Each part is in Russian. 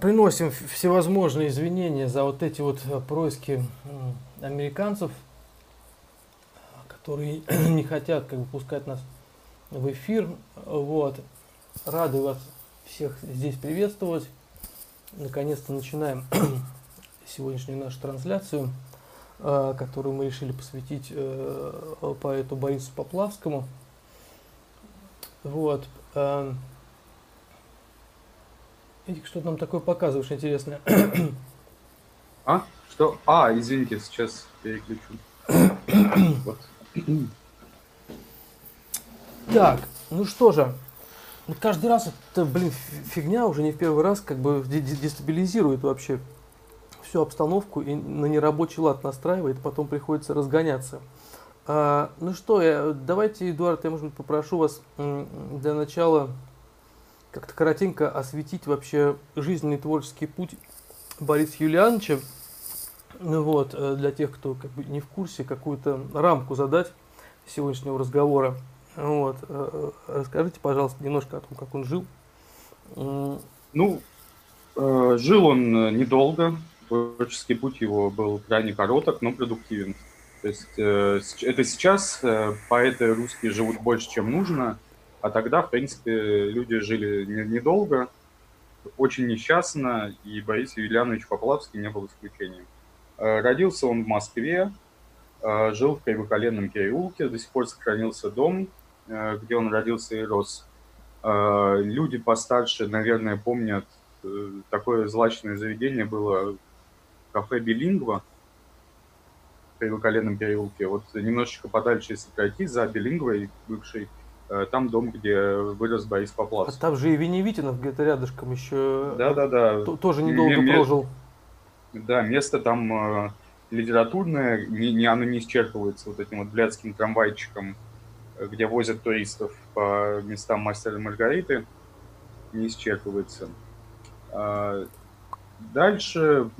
приносим всевозможные извинения за вот эти вот э, происки американцев, которые не хотят как бы пускать нас в эфир. Вот. Рады вас всех здесь приветствовать. Наконец-то начинаем сегодняшнюю нашу трансляцию, э, которую мы решили посвятить э, поэту Борису Поплавскому. Вот. Эдик, что нам такое показываешь интересное? А? Что? А, извините, сейчас переключу. вот. Так, ну что же, вот каждый раз это, блин, фигня уже не в первый раз как бы дестабилизирует вообще всю обстановку и на нерабочий лад настраивает, потом приходится разгоняться. А, ну что, я, давайте, Эдуард, я, может быть, попрошу вас для начала как-то коротенько осветить вообще жизненный творческий путь Бориса Юлиановича. Ну вот, э, для тех, кто как бы не в курсе, какую-то рамку задать сегодняшнего разговора. Вот. Э, э, расскажите, пожалуйста, немножко о том, как он жил. Ну, жил он недолго. Творческий путь его был крайне короток, но продуктивен. То есть это сейчас поэты русские живут больше, чем нужно. А тогда, в принципе, люди жили недолго, очень несчастно, и Борис Юлианович Поплавский не был исключением. Э, родился он в Москве, э, жил в Кривоколенном переулке, до сих пор сохранился дом, э, где он родился и рос. Люди постарше, наверное, помнят, такое злачное заведение было кафе «Билингва» в Кривоколенном переулке. Вот немножечко подальше, если пройти, за «Билингвой» бывшей, там дом, где вырос Борис Поплавский. А там же и Веневитинов где-то рядышком еще да, да, да. тоже недолго М- прожил. Да, место там э, литературное, не, не, оно не исчерпывается вот этим вот блядским трамвайчиком, э, где возят туристов по местам мастера Маргариты, не исчерпывается. А, дальше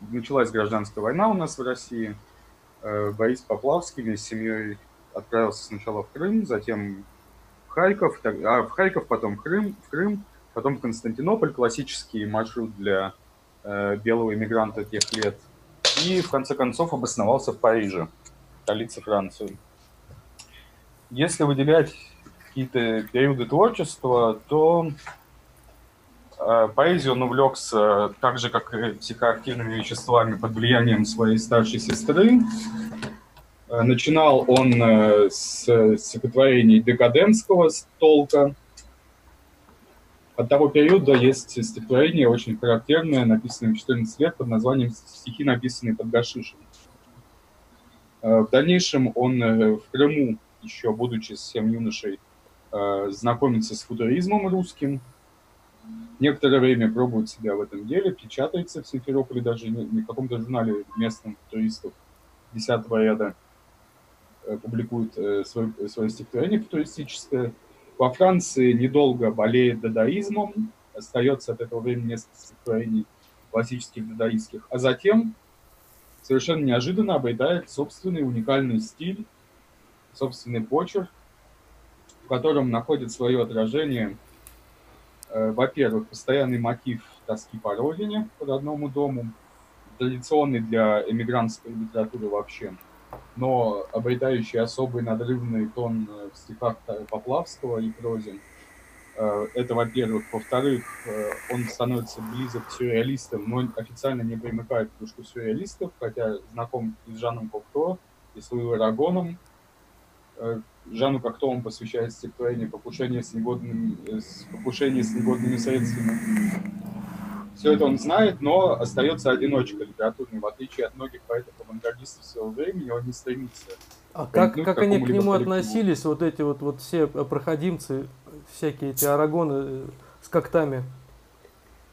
началась гражданская война у нас в России. Борис Поплавский вместе с семьей отправился сначала в Крым, затем в Харьков, а в Харьков, потом Крым, в Крым, потом в Константинополь, классический маршрут для э, белого иммигранта тех лет. И в конце концов обосновался в Париже, столице Франции. Если выделять какие-то периоды творчества, то э, поэзию он увлекся так же, как и психоактивными веществами под влиянием своей старшей сестры. Э, начинал он э, с стихотворений декадентского толка. От того периода есть стихотворение очень характерное, написанное в 14 лет под названием «Стихи, написанные под гашишем». Э, в дальнейшем он в Крыму, еще будучи совсем юношей, знакомится с футуризмом русским. Некоторое время пробует себя в этом деле, печатается в Симферополе, даже в каком-то журнале местным туристов 10 ряда – публикует э, свое, свое стихотворение футуристическое. Во Франции недолго болеет дадаизмом, остается от этого времени несколько стихотворений классических дадаистских, а затем совершенно неожиданно обретает собственный уникальный стиль, собственный почерк, в котором находит свое отражение, э, во-первых, постоянный мотив тоски по родине, по родному дому, традиционный для эмигрантской литературы вообще – но обретающий особый надрывный тон э, в стихах Поплавского и прозе. Э, это, во-первых. Во-вторых, э, он становится близок к сюрреалистам, но официально не примыкает к кружку сюрреалистов, хотя знаком и с Жаном Кокто, и с Луи Рагоном. Жану Кокто он посвящает стихотворение «Покушение с, негодными, «Покушение с негодными средствами». Все это он знает, но остается одиночкой литературной, в отличие от многих поэтов-авангардистов своего времени, он не стремится. А как, как они к нему относились, вот эти вот, вот все проходимцы, всякие эти арагоны э, с когтами?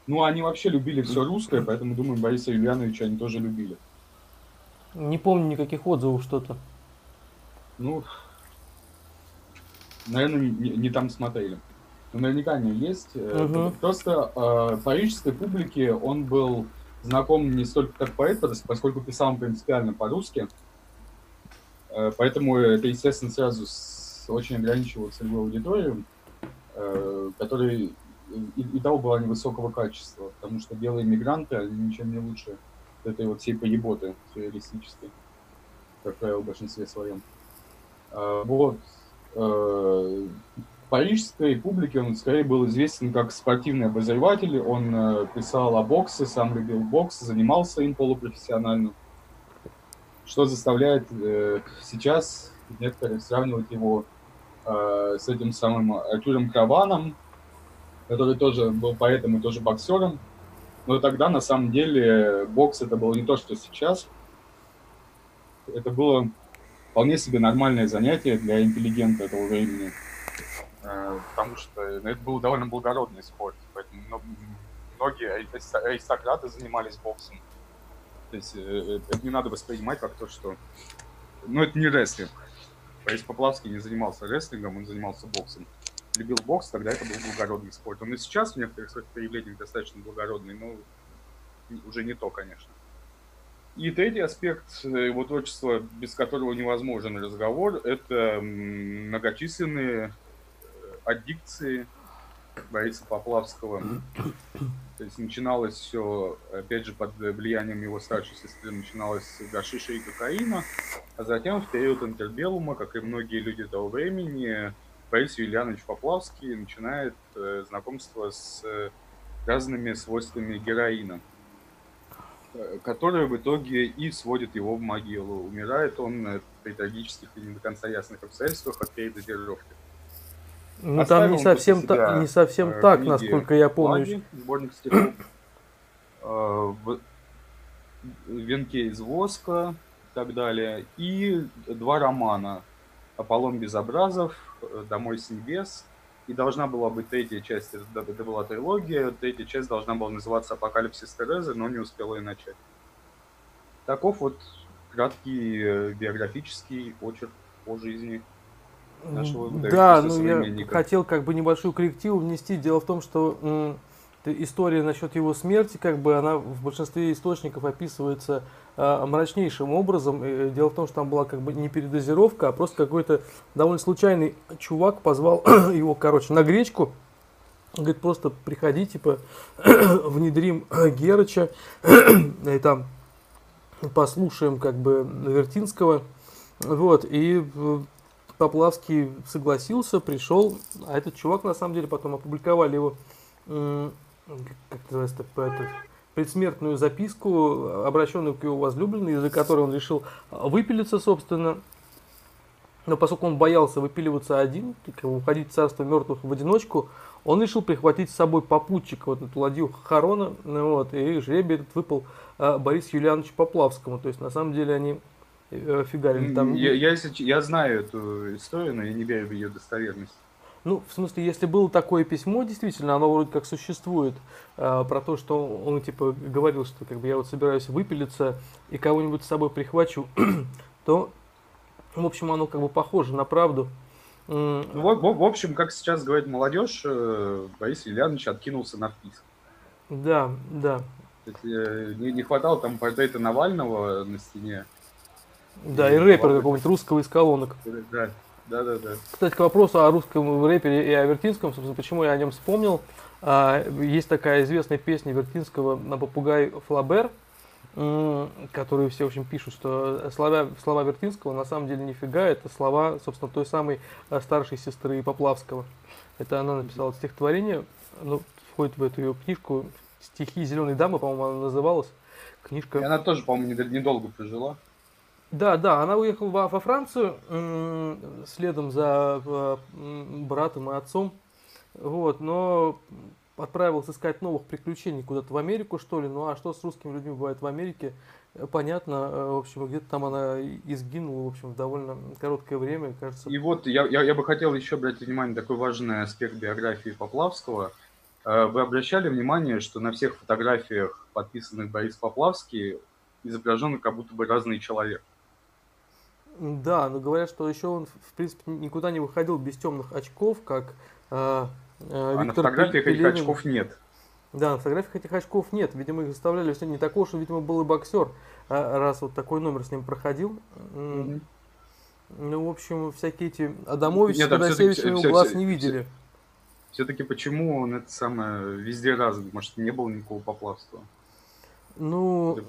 Ну, они вообще любили все русское, поэтому, думаю, Бориса Юлиановича они тоже любили. Не помню никаких отзывов что-то. Ну, наверное, не, не там смотрели наверняка не есть. Угу. Просто э, парижской публике он был знаком не столько как поэт, поскольку писал принципиально по-русски. Э, поэтому это, естественно, сразу с, очень ограничивало целевую аудиторию, э, которой и, и того была невысокого качества, потому что белые мигранты, они ничем не лучше этой вот всей поеботы сюрреалистической, как правило, в большинстве своем. А, вот. А, парижской публике он скорее был известен как спортивный обозреватель. Он э, писал о боксе, сам любил бокс, занимался им полупрофессионально. Что заставляет э, сейчас некоторые сравнивать его э, с этим самым Артуром Краваном, который тоже был поэтом и тоже боксером. Но тогда на самом деле бокс это было не то, что сейчас. Это было вполне себе нормальное занятие для интеллигента этого времени. Э, потому что ну, это был довольно благородный спорт. Поэтому многие аристократы занимались боксом. То есть э, э, это не надо воспринимать как то, что... Ну, это не рестлинг. Борис Поплавский не занимался рестлингом, он занимался боксом. Любил бокс, тогда это был благородный спорт. Он и сейчас в некоторых своих проявлениях достаточно благородный, но уже не то, конечно. И третий аспект его творчества, без которого невозможен разговор, это многочисленные аддикции Бориса Поплавского. То есть начиналось все, опять же, под влиянием его старшей сестры, начиналось с гашиша и кокаина, а затем в период интербелума, как и многие люди того времени, Борис Юлианович Поплавский начинает э, знакомство с э, разными свойствами героина, э, которые в итоге и сводят его в могилу. Умирает он э, при трагических и не до конца ясных обстоятельствах от передозировки. Ну там не совсем, та, не совсем э, так, насколько я помню. Лаги, сборник стихов. Э, венке из воска и так далее. И два романа. Аполлон Безобразов, Домой с небес. И должна была быть третья часть, это, это была трилогия, третья часть должна была называться Апокалипсис Терезы, но не успела и начать. Таков вот краткий э, биографический очерк о жизни нашего Да, ну я хотел как бы небольшую коррективу внести. Дело в том, что история насчет его смерти, как бы она в большинстве источников описывается э, мрачнейшим образом. И дело в том, что там была как бы не передозировка, а просто какой-то довольно случайный чувак позвал его, короче, на гречку. Говорит, просто приходи, типа, внедрим Герыча, и там послушаем, как бы, Вертинского. Вот, и Поплавский согласился, пришел, а этот чувак, на самом деле, потом опубликовали его, как называется, этот, предсмертную записку, обращенную к его возлюбленной, из-за которой он решил выпилиться, собственно. Но поскольку он боялся выпиливаться один, уходить в царство мертвых в одиночку, он решил прихватить с собой попутчика, вот эту ладью Харона, вот, и жребий этот выпал а, Борису Юлиановичу Поплавскому. То есть, на самом деле, они фигарили там. Я, я, я знаю эту историю, но я не верю в ее достоверность. Ну, в смысле, если было такое письмо, действительно, оно вроде как существует, э, про то, что он, типа, говорил, что, как бы, я вот собираюсь выпилиться и кого-нибудь с собой прихвачу, то, в общем, оно как бы похоже на правду. Ну, в, в, в общем, как сейчас говорит молодежь, э, Борис Ильянович откинулся на вписк. Да, да. Есть, э, не, не хватало там портрета Навального на стене. Да, и рэпер какого-нибудь русского из колонок. Да, да, да, да. Кстати, к вопросу о русском рэпере и о Вертинском, собственно, почему я о нем вспомнил. А, есть такая известная песня Вертинского на попугай Флабер, которые все, в общем, пишут, что слова, слова Вертинского на самом деле нифига, это слова, собственно, той самой а, старшей сестры Поплавского. Это она написала стихотворение, ну, входит в эту ее книжку «Стихи зеленой дамы», по-моему, она называлась. Книжка. И она тоже, по-моему, недолго прожила. Да, да, она уехала во, во Францию следом за э, братом и отцом. Вот, но отправилась искать новых приключений куда-то в Америку, что ли. Ну а что с русскими людьми бывает в Америке, понятно. Э, в общем, где-то там она изгинула, в общем, в довольно короткое время, кажется. И вот я, я, я бы хотел еще обратить внимание на такой важный аспект биографии Поплавского. Э, вы обращали внимание, что на всех фотографиях, подписанных Борис Поплавский, изображен как будто бы разный человек. Да, но говорят, что еще он, в принципе, никуда не выходил без темных очков, как э, э, А на фотографиях Пелевин. этих очков нет. Да, на фотографиях этих очков нет. Видимо, их заставляли все не такого, что, видимо, был и боксер, а, раз вот такой номер с ним проходил. Mm-hmm. Ну, в общем, всякие эти Адамовичи с Ходосевичами в глаз не видели. Все-таки почему он это самое везде развит? Может, не было никакого поплавства? Ну,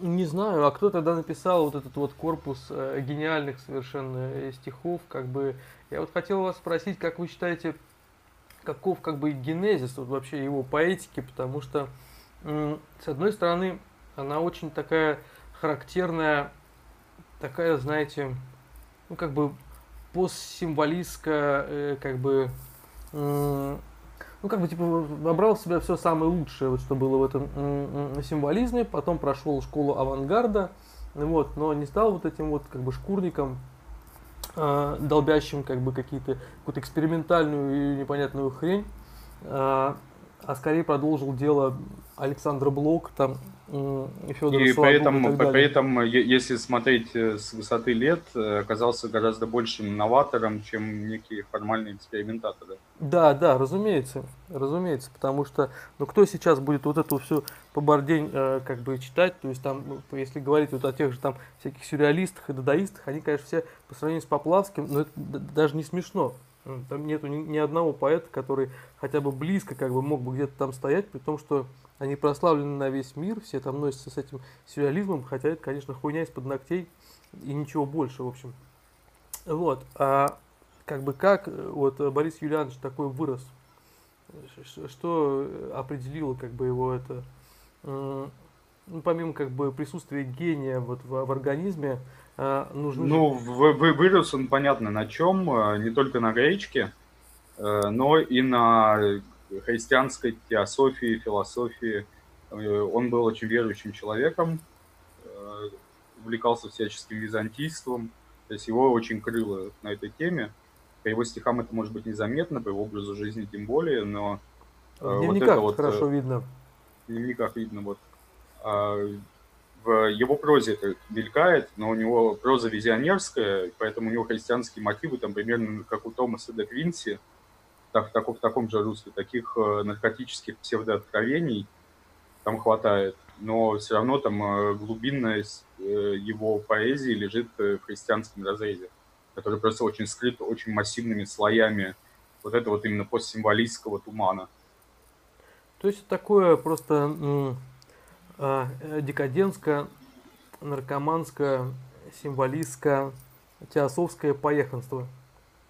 не знаю, а кто тогда написал вот этот вот корпус э, гениальных совершенно э, стихов, как бы, я вот хотел вас спросить, как вы считаете, каков как бы генезис вот вообще его поэтики, потому что, с одной стороны, она очень такая характерная, такая, знаете, ну, как бы постсимволистская, э, как бы, ну, как бы, типа, вобрал в себя все самое лучшее, вот, что было в этом символизме, потом прошел школу авангарда, вот, но не стал вот этим вот, как бы, шкурником, э, долбящим, как бы, какие-то, какую-то экспериментальную и непонятную хрень, э, а скорее продолжил дело Александра Блок, там, и Федора И при этом, при этом, если смотреть э, с высоты лет, э, оказался гораздо большим новатором, чем некие формальные экспериментаторы. Да, да, разумеется, разумеется, потому что, ну, кто сейчас будет вот эту всю побордень э, как бы читать, то есть там, ну, если говорить вот о тех же там всяких сюрреалистах и дадаистах, они, конечно, все по сравнению с Поплавским, но это даже не смешно. Там нету ни, ни одного поэта, который хотя бы близко как бы мог бы где-то там стоять, при том, что они прославлены на весь мир, все там носятся с этим сюрреализмом, хотя это, конечно, хуйня из-под ногтей и ничего больше, в общем. Вот. А как бы как э, вот Борис Юлианович такой вырос? Что определило как бы его это? Ну, помимо как бы присутствия гения вот в, в организме, нужны... Ну, вырос он, понятно, на чем, э, не только на гречке, э, но и на христианской теософии, философии. Э, он был очень верующим человеком, э, увлекался всяческим византийством, то есть его очень крыло на этой теме. По его стихам это может быть незаметно, по его образу жизни тем более, но... В дневниках вот это вот, хорошо видно. В дневниках видно, вот. Его прозе это мелькает, но у него проза визионерская, поэтому у него христианские мотивы, там примерно как у Томаса де Квинси, так, так, в таком же русле. Таких э, наркотических псевдооткровений там хватает. Но все равно там э, глубинность э, его поэзии лежит в христианском разрезе, который просто очень скрыт очень массивными слоями вот этого вот именно постсимволистского тумана. То есть такое просто э, декадентское, наркоманское, символистское, теософское поеханство.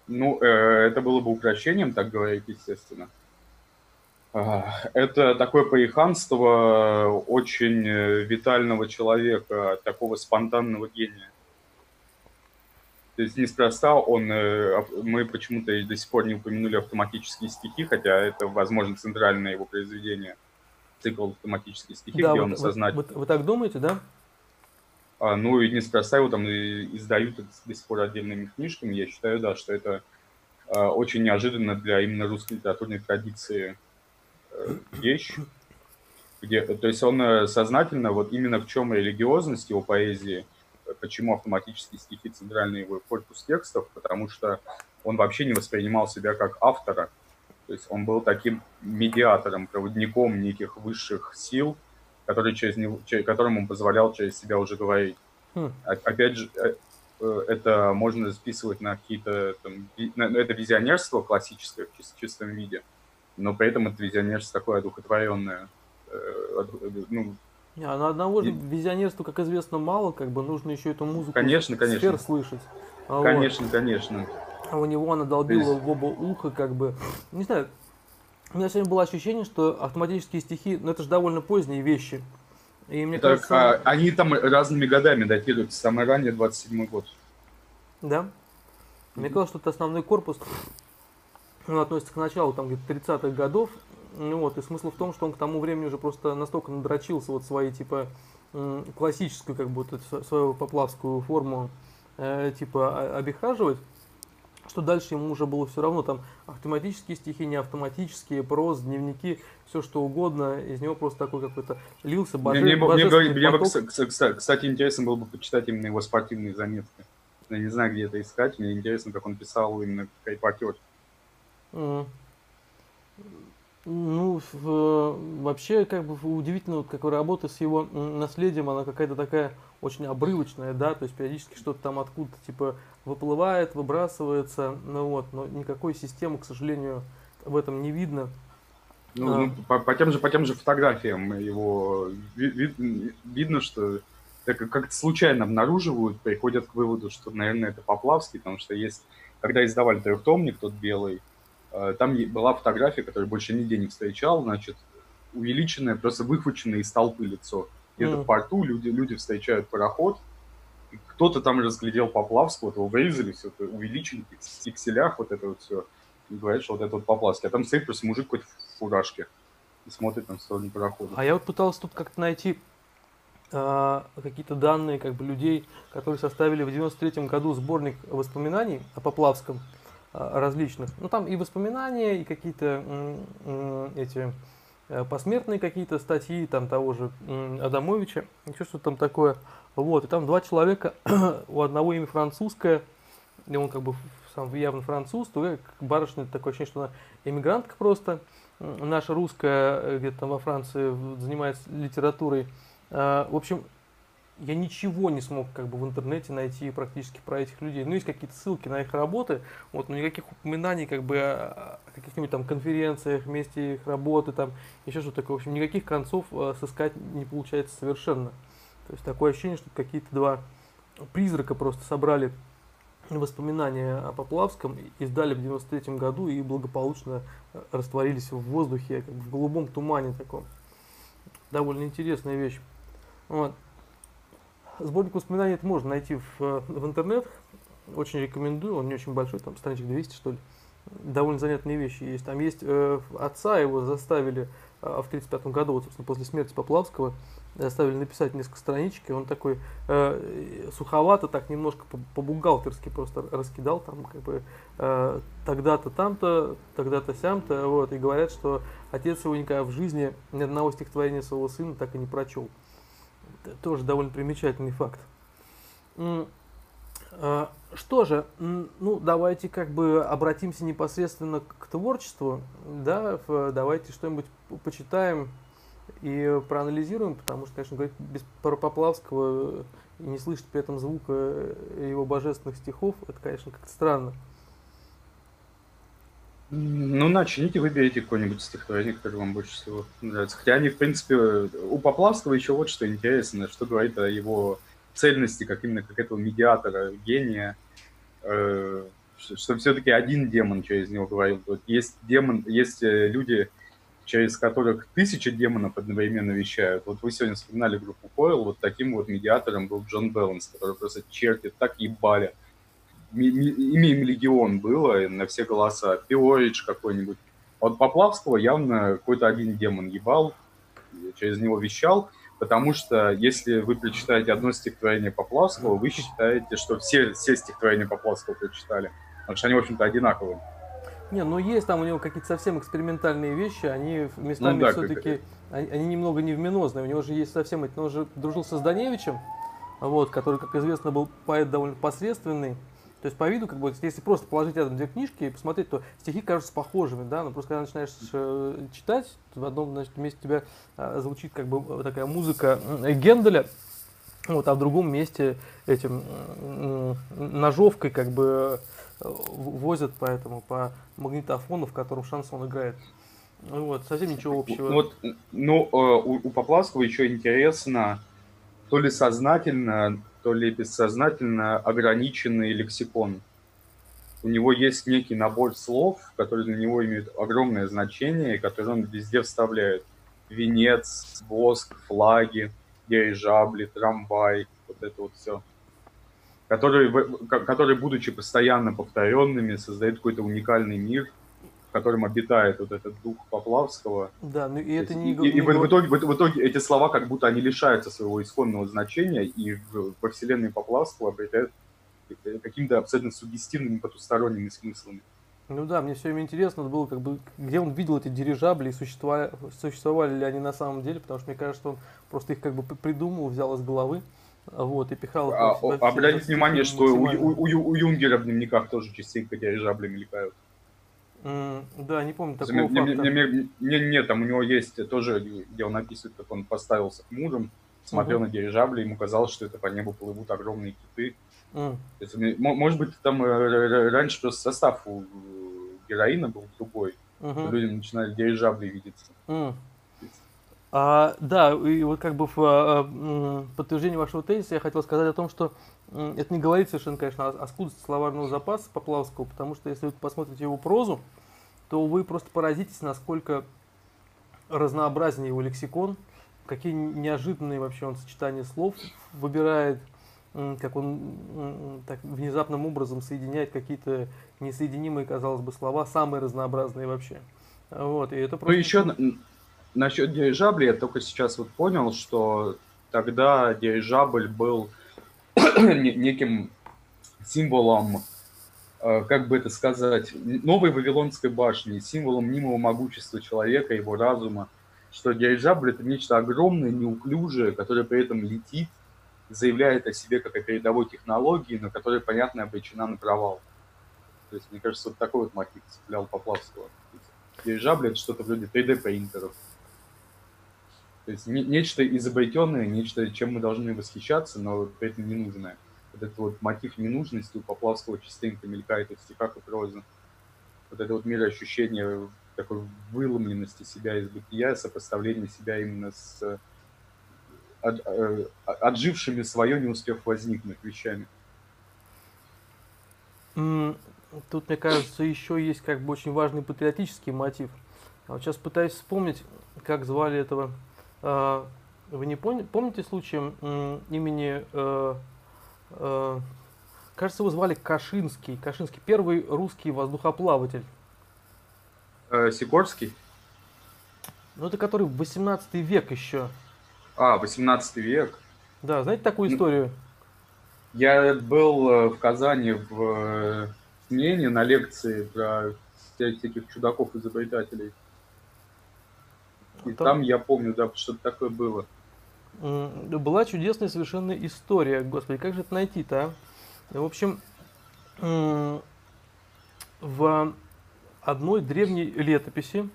Ну, э, это было бы упрощением, так говорить, естественно. А, это такое поеханство очень э, витального человека, такого спонтанного гения. То есть неспроста он, мы почему-то до сих пор не упомянули автоматические стихи, хотя это, возможно, центральное его произведение, цикл автоматические стихи, да, где вот, он сознательно... Вы, вы, вы так думаете, да? А, ну и неспроста его там издают до сих пор отдельными книжками. Я считаю, да, что это а, очень неожиданно для именно русской литературной традиции э, вещь. Где, то есть он э, сознательно, вот именно в чем религиозность его поэзии, почему автоматические стихи центральный его корпус текстов, потому что он вообще не воспринимал себя как автора. То есть он был таким медиатором, проводником неких высших сил, который через него, которым он позволял через себя уже говорить. Хм. Опять же, э, э, это можно списывать на какие-то, там, на, это визионерство классическое в чист, чистом виде, но при этом это визионерство такое одухотворенное. Э, ну, не, а на одного же визионерства, как известно, мало, как бы нужно еще эту музыку конечно, конечно. сфер слышать. А конечно, вот. конечно. А у него она долбила в оба уха, как бы. Не знаю, у меня сегодня было ощущение, что автоматические стихи, ну это же довольно поздние вещи. И мне так, кажется... а, они там разными годами датируются. Самый ранний 27 год. Да? Mm-hmm. Мне казалось, что это основной корпус он относится к началу там где-то 30-х годов. Ну, вот, и смысл в том, что он к тому времени уже просто настолько надрочился вот свои типа классическую, как вот, свою поплавскую форму э, типа обихаживать, что дальше ему уже было все равно, там автоматические стихи, не автоматические, прос, дневники, все что угодно, из него просто такой какой-то лился боже, мне, мне, мне, мне бы, кстати, интересно было бы почитать именно его спортивные заметки. Я не знаю, где это искать, мне интересно, как он писал именно кайпакер. Mm. Ну, в, вообще, как бы удивительно, вот, как работа с его наследием, она какая-то такая очень обрывочная, да, то есть периодически что-то там откуда-то типа выплывает, выбрасывается, ну вот, но никакой системы, к сожалению, в этом не видно. Ну, а. ну по, по, тем же, по тем же фотографиям его ви, ви, видно, что как-то случайно обнаруживают, приходят к выводу, что, наверное, это Поплавский, потому что есть, когда издавали трехтомник, тот белый, э, там была фотография, которую больше нигде не встречал, значит, увеличенное, просто выхваченное из толпы лицо. Где-то mm. в порту люди, люди встречают пароход, кто-то там разглядел Поплавского, его вырезали, все это увеличили в пикселях, вот это вот все. И говорят, что вот это вот Поплавский. А там стоит просто мужик какой-то в фуражке и смотрит там в сторону парохода. А я вот пытался тут как-то найти э, какие-то данные как бы людей, которые составили в 93 году сборник воспоминаний о Поплавском э, различных. Ну там и воспоминания, и какие-то э, эти посмертные какие-то статьи, там того же Адамовича, еще что-то там такое. Вот, и там два человека, у одного имя французское, и он как бы сам явно француз, то барышня такое ощущение, что она эмигрантка просто, наша русская э, где-то там во Франции занимается литературой. А, в общем, я ничего не смог как бы в интернете найти практически про этих людей. Ну, есть какие-то ссылки на их работы, вот, но никаких упоминаний как бы о каких-нибудь там конференциях, месте их работы, там, еще что-то такое. В общем, никаких концов э, сыскать не получается совершенно. То есть такое ощущение, что какие-то два призрака просто собрали воспоминания о Поплавском, издали в 93 году и благополучно э, растворились в воздухе, как в голубом тумане таком. Довольно интересная вещь. Вот. Сборник воспоминаний это можно найти в, э, в интернет. Очень рекомендую, он не очень большой, там страничек 200 что ли. Довольно занятные вещи есть. Там есть э, отца его заставили э, в 1935 году, вот, собственно, после смерти Поплавского, заставили написать несколько страничек, и он такой э, суховато, так немножко по-бухгалтерски просто раскидал, там как бы э, тогда-то там-то, тогда-то сям-то, вот, и говорят, что отец его никогда в жизни ни одного стихотворения своего сына так и не прочел тоже довольно примечательный факт. А, что же, ну давайте как бы обратимся непосредственно к творчеству, да, давайте что-нибудь почитаем и проанализируем, потому что, конечно, говорить без Поплавского и не слышать при этом звука его божественных стихов, это, конечно, как-то странно. Ну, начните, выберите какое-нибудь стихотворение, которое вам больше всего нравится. Хотя они, в принципе, у Поплавского еще вот что интересно, что говорит о его цельности, как именно как этого медиатора, гения, э, что все-таки один демон через него говорил. Вот есть демон, есть э, люди, через которых тысячи демонов одновременно вещают. Вот вы сегодня вспоминали группу Coil, вот таким вот медиатором был Джон Белланс, который просто черти так ебали имеем легион было на все голоса. Пиорич какой-нибудь. Вот Поплавского явно какой-то один демон ебал, через него вещал, потому что если вы прочитаете одно стихотворение Поплавского, вы считаете, что все, все стихотворения Поплавского прочитали, потому что они, в общем-то, одинаковые. Не, ну есть там у него какие-то совсем экспериментальные вещи, они местами ну, да, все-таки, они, они немного невменозные. У него же есть совсем, он уже дружил со Зданевичем, вот, который, как известно, был поэт довольно посредственный. То есть по виду, как бы, если просто положить рядом две книжки и посмотреть, то стихи кажутся похожими, да, но просто когда начинаешь э, читать, в одном значит, месте тебя э, звучит как бы такая музыка Генделя, вот, а в другом месте этим э, ножовкой как бы возят поэтому по магнитофону, в котором шансон играет. Вот, совсем ничего общего. Вот, ну, у, у Поплавского еще интересно, то ли сознательно, то ли бессознательно ограниченный лексикон. У него есть некий набор слов, которые для него имеют огромное значение, которые он везде вставляет. Венец, воск, флаги, дирижабли, трамвай, вот это вот все. Которые, которые, будучи постоянно повторенными, создают какой-то уникальный мир – котором обитает вот этот дух Поплавского. Да, ну и это не... И, и, и в, итоге, в, в итоге эти слова как будто они лишаются своего исходного значения, и в, во вселенной Поплавского обретают какими-то абсолютно сугестивными потусторонними смыслами. Ну да, мне все время интересно было, как бы, где он видел эти дирижабли и существовали, существовали ли они на самом деле, потому что мне кажется, что он просто их как бы придумал, взял из головы, вот, и пихал их. А, обратите внимание, что у, у, у, у Юнгера в дневниках тоже частенько дирижабли мелькают. Да, не помню такого мне, факта. Мне, мне, нет, там у него есть тоже, где он описывает, как он поставился к мужем, смотрел угу. на дирижабли, ему казалось, что это по небу плывут огромные киты. Mm. Это, может быть, там э, раньше просто состав у героина был другой. Угу. Людям начинают дирижабли видеться. Mm. А, да, и вот как бы в а, подтверждение вашего тезиса я хотел сказать о том, что это не говорит совершенно, конечно, о, о скудости словарного запаса Поплавского, потому что если вы посмотрите его прозу, то вы просто поразитесь, насколько разнообразнее его лексикон, какие неожиданные вообще он сочетания слов выбирает, как он так внезапным образом соединяет какие-то несоединимые, казалось бы, слова, самые разнообразные вообще. Вот, и это ну, просто... Ну, еще насчет дирижабля я только сейчас вот понял, что тогда дирижабль был неким символом, как бы это сказать, новой Вавилонской башни, символом мнимого могущества человека, его разума, что дирижабль это нечто огромное, неуклюжее, которое при этом летит, заявляет о себе как о передовой технологии, но которая, понятно, обречена на провал. То есть, мне кажется, вот такой вот мотив цеплял Поплавского. Дирижабль это что-то вроде 3D-принтеров. То есть не, нечто изобретенное, нечто, чем мы должны восхищаться, но при этом ненужное. Вот этот вот мотив ненужности у Поплавского частенько мелькает в стихах и прозе. Вот это вот мироощущение такой выломленности себя из бытия, сопоставление себя именно с э, от, э, отжившими свое, не успев возникнуть вещами. Тут, мне кажется, еще есть как бы очень важный патриотический мотив. А вот сейчас пытаюсь вспомнить, как звали этого а, вы не помните случаем имени, э, э, кажется, его звали Кашинский, Кашинский, первый русский воздухоплаватель. Э, Сикорский? Ну, это который 18 век еще. А, 18 век. Да, знаете такую историю? Я был в Казани в Смене на лекции про всяких чудаков-изобретателей. И там, там я помню, да, что-то такое было. Была чудесная совершенно история. Господи, как же это найти-то, а? В общем, в одной древней летописи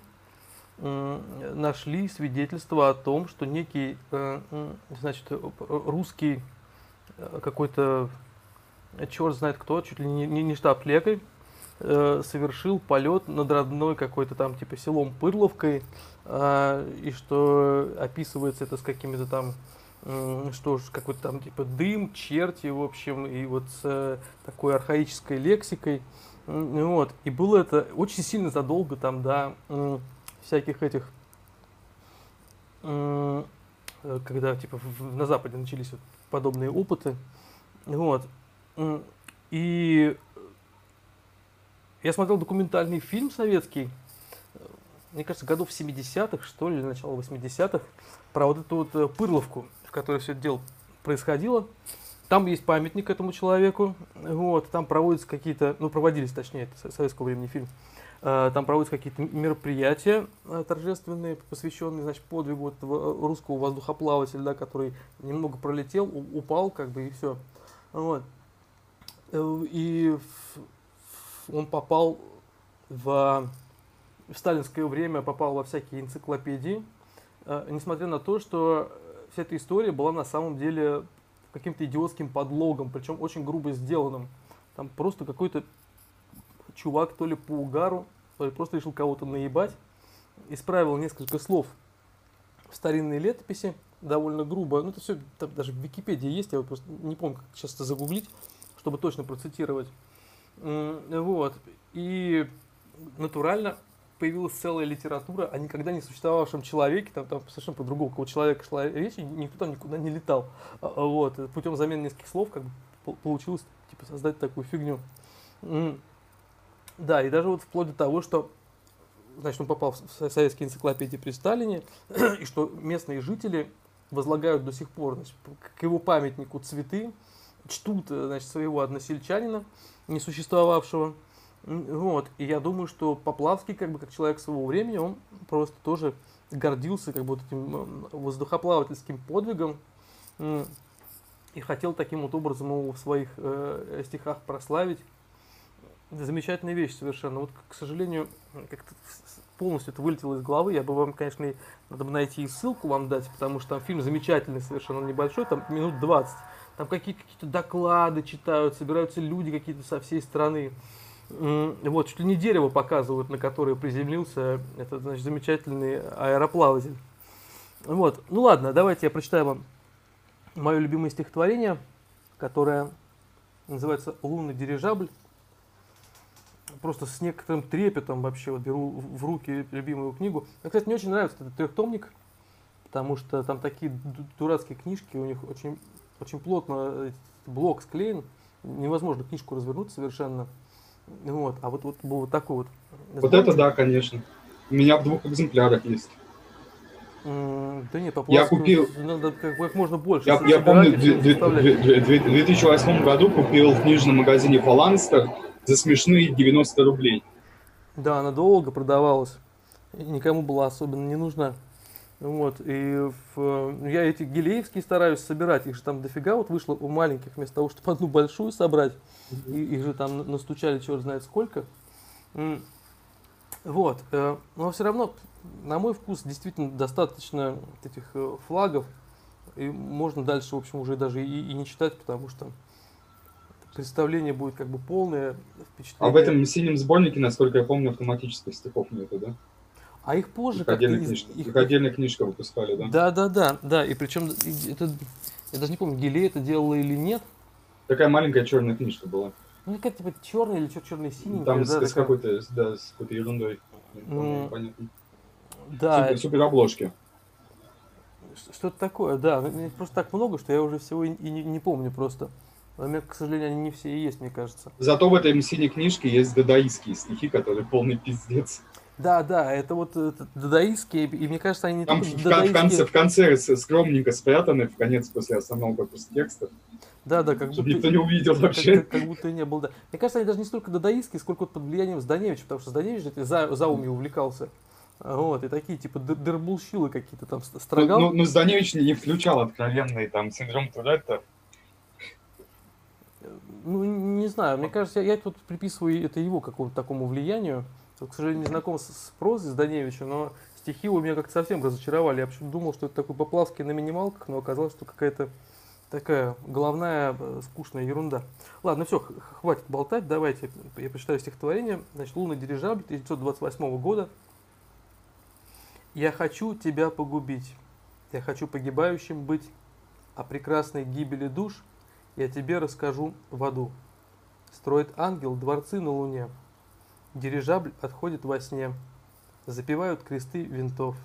нашли свидетельство о том, что некий, э, значит, русский э, какой-то, черт знает кто, чуть ли не, не штаб-лекарь, э, совершил полет над родной какой-то там типа селом Пырловкой, э, и что описывается это с какими-то там что ж, какой-то там типа дым, черти, в общем, и вот с э, такой архаической лексикой. Вот. И было это очень сильно задолго там, э, всяких этих, э, когда типа на Западе начались вот подобные опыты. Вот. И я смотрел документальный фильм советский, мне кажется, годов 70-х, что ли, начало 80-х, про вот эту вот э, Пырловку, в которой все это дело происходило. Там есть памятник этому человеку, вот, там проводятся какие-то, ну, проводились, точнее, это советского времени фильм, э, там проводятся какие-то мероприятия э, торжественные, посвященные, значит, подвигу этого русского воздухоплавателя, да, который немного пролетел, упал, как бы, и все. Вот. И он попал в, в сталинское время, попал во всякие энциклопедии, э, несмотря на то, что вся эта история была на самом деле каким-то идиотским подлогом, причем очень грубо сделанным. Там просто какой-то чувак то ли по угару, то ли просто решил кого-то наебать, исправил несколько слов в старинной летописи, довольно грубо. Ну, это все там даже в Википедии есть, я просто не помню, как сейчас это загуглить, чтобы точно процитировать. Вот. И натурально появилась целая литература о никогда не существовавшем человеке, там, там совершенно по другому какого человека шла речь, и никто там никуда не летал. А, а, вот. Путем замены нескольких слов как бы получилось типа, создать такую фигню. Да, и даже вот вплоть до того, что значит, он попал в советские энциклопедии при Сталине, и что местные жители возлагают до сих пор значит, к его памятнику цветы, чтут значит, своего односельчанина, не существовавшего. Вот. И я думаю, что Поплавский, как бы как человек своего времени, он просто тоже гордился как бы вот этим воздухоплавательским подвигом и хотел таким вот образом его в своих э, стихах прославить. Замечательная вещь совершенно. Вот, к сожалению, как-то полностью это вылетело из головы. Я бы вам, конечно, надо бы найти и ссылку вам дать, потому что там фильм замечательный совершенно, небольшой, там минут 20 там какие-то доклады читают, собираются люди какие-то со всей страны. Вот, чуть ли не дерево показывают, на которое приземлился этот, значит, замечательный аэроплаватель. Вот, ну ладно, давайте я прочитаю вам мое любимое стихотворение, которое называется «Лунный дирижабль». Просто с некоторым трепетом вообще вот беру в руки любимую книгу. Мне, кстати, не очень нравится этот трехтомник, потому что там такие дурацкие книжки, у них очень, очень плотно блок склеен, невозможно книжку развернуть совершенно. Вот, а вот, вот был вот такой вот. Вот это да, конечно. У меня в двух экземплярах есть. Да нет, по я купил... надо как, как можно больше. Я, я помню, в 2008 году купил в книжном магазине Фаланстер за смешные 90 рублей. Да, она долго продавалась. И никому была особенно не нужна. Вот, и в, я эти гелеевские стараюсь собирать, их же там дофига вот вышло у маленьких, вместо того, чтобы одну большую собрать, и, их же там настучали черт знает сколько. Вот, э, но все равно, на мой вкус, действительно достаточно этих э, флагов, и можно дальше, в общем, уже даже и, и не читать, потому что представление будет как бы полное впечатление. А в этом синем сборнике, насколько я помню, автоматических стихов нету, да? А их позже как-то... Книжка, их... их отдельная книжка выпускали, да? Да, да, да, да. И причем это, я даже не помню, Геле это делала или нет. Такая маленькая черная книжка была. Ну, какая-то типа черная или что черный синий. Там да, с, с какой-то, да, с какой-то ерундой. Mm. Понятно. Да. Супер, супер обложки. Что-то такое, да. Ну, просто так много, что я уже всего и не, не помню просто. У меня, к сожалению, они не все и есть, мне кажется. Зато в этой синей книжке есть дадаистские стихи, которые полный пиздец. Да, да, это вот дадаистские, и мне кажется, они не Там только в, дадаистские... конце, в конце скромненько спрятаны, в конец после основного корпуса текста. Да, да, как Чтобы будто... никто не увидел вообще. Как, как, как будто не было, да. Мне кажется, они даже не столько дадаистские, сколько вот под влиянием Зданевича, потому что Зданевич за, за уми увлекался. Вот, и такие, типа, дырбулщилы какие-то там строгал. Ну, ну, ну Зданевич не, не включал откровенный там синдром Туретта. Ну, не знаю, мне кажется, я, я тут приписываю это его какому-то такому влиянию к сожалению, не знаком с, с прозой Зданевича, но стихи у меня как-то совсем разочаровали. Я почему думал, что это такой Поплавский на минималках, но оказалось, что какая-то такая головная э, скучная ерунда. Ладно, все, хватит болтать, давайте я прочитаю стихотворение. Значит, «Лунный дирижабль» 1928 года. «Я хочу тебя погубить, я хочу погибающим быть, о прекрасной гибели душ я тебе расскажу в аду. Строит ангел дворцы на луне, Дирижабль отходит во сне, Запевают кресты винтов,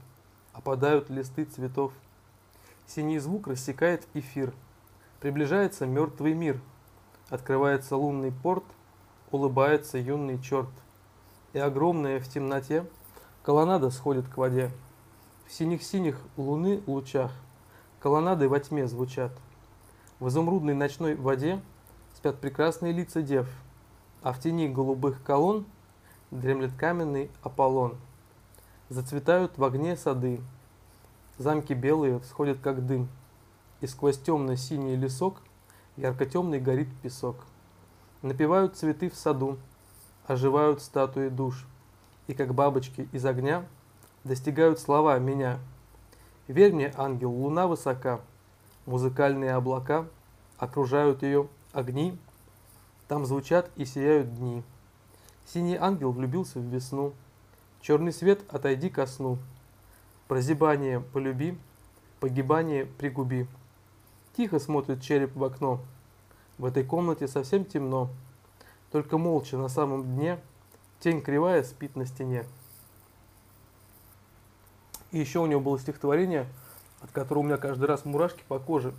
Опадают листы цветов. Синий звук рассекает эфир, Приближается мертвый мир, Открывается лунный порт, Улыбается юный черт. И огромная в темноте Колоннада сходит к воде. В синих-синих луны лучах Колоннады во тьме звучат. В изумрудной ночной воде Спят прекрасные лица дев, А в тени голубых колонн дремлет каменный Аполлон. Зацветают в огне сады, замки белые всходят как дым, и сквозь темно-синий лесок ярко-темный горит песок. Напевают цветы в саду, оживают статуи душ, и как бабочки из огня достигают слова меня. Верь мне, ангел, луна высока, музыкальные облака окружают ее огни, там звучат и сияют дни. Синий ангел влюбился в весну. Черный свет отойди ко сну. Прозябание полюби, погибание пригуби. Тихо смотрит череп в окно. В этой комнате совсем темно. Только молча на самом дне тень кривая спит на стене. И еще у него было стихотворение, от которого у меня каждый раз мурашки по коже.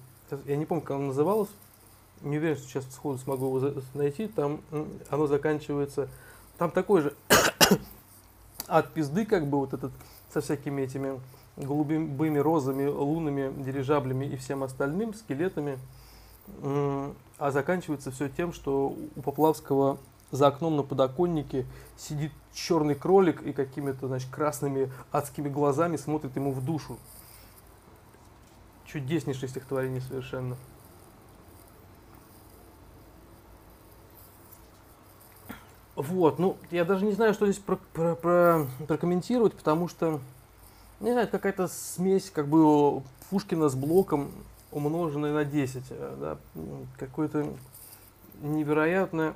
Я не помню, как оно называлось. Не уверен, что сейчас сходу смогу его найти. Там оно заканчивается там такой же от пизды, как бы вот этот со всякими этими голубыми розами, лунами, дирижаблями и всем остальным, скелетами. А заканчивается все тем, что у Поплавского за окном на подоконнике сидит черный кролик и какими-то, значит, красными адскими глазами смотрит ему в душу. Чудеснейшее стихотворение совершенно. Вот, ну, я даже не знаю, что здесь про, про, про, прокомментировать, потому что, не знаю, какая-то смесь, как бы, Пушкина с Блоком, умноженная на 10, э, да, какое-то невероятно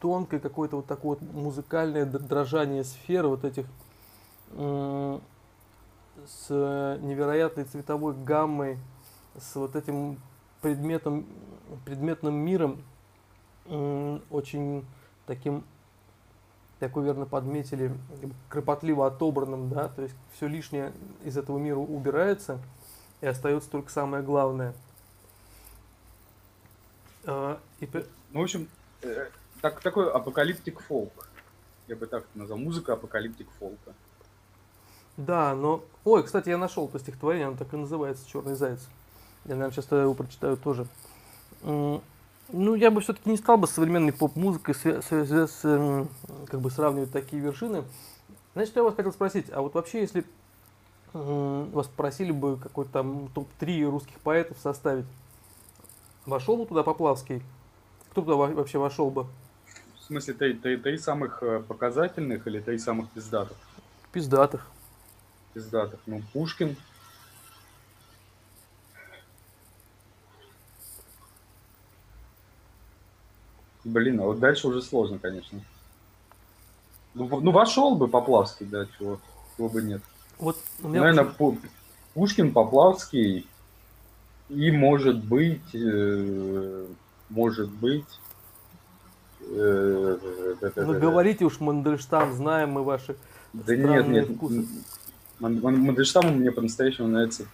тонкое какое-то вот такое вот музыкальное дрожание сфер вот этих с невероятной цветовой гаммой, с вот этим предметом, предметным миром, очень таким, как вы верно подметили, кропотливо отобранным, да, то есть все лишнее из этого мира убирается, и остается только самое главное. А, и... Ну, в общем, э, так, такой апокалиптик фолк. Я бы так назвал. Музыка апокалиптик фолка. Да, но... Ой, кстати, я нашел это стихотворение, оно так и называется «Черный заяц». Я, наверное, сейчас его прочитаю тоже. Ну, я бы все-таки не стал бы современной поп-музыкой с, с, с, как бы сравнивать такие вершины. Значит, я вас хотел спросить, а вот вообще, если вас просили бы какой-то там топ-3 русских поэтов составить, вошел бы туда Поплавский? Кто туда вообще вошел бы? В смысле, три, три, три самых э, показательных или три самых пиздатых? Пиздатых пиздатых. Ну, Пушкин. Блин, а вот дальше уже сложно, конечно. Ну, ну вошел бы Поплавский, да, чего, чего бы нет. Вот, меня Наверное, почему... Пушкин, Поплавский и может быть, э, может быть... Э, ну, говорите уж, Мандельштам, знаем мы ваши да нет, нет, вкусы. Мандельштаму мне по-настоящему нравится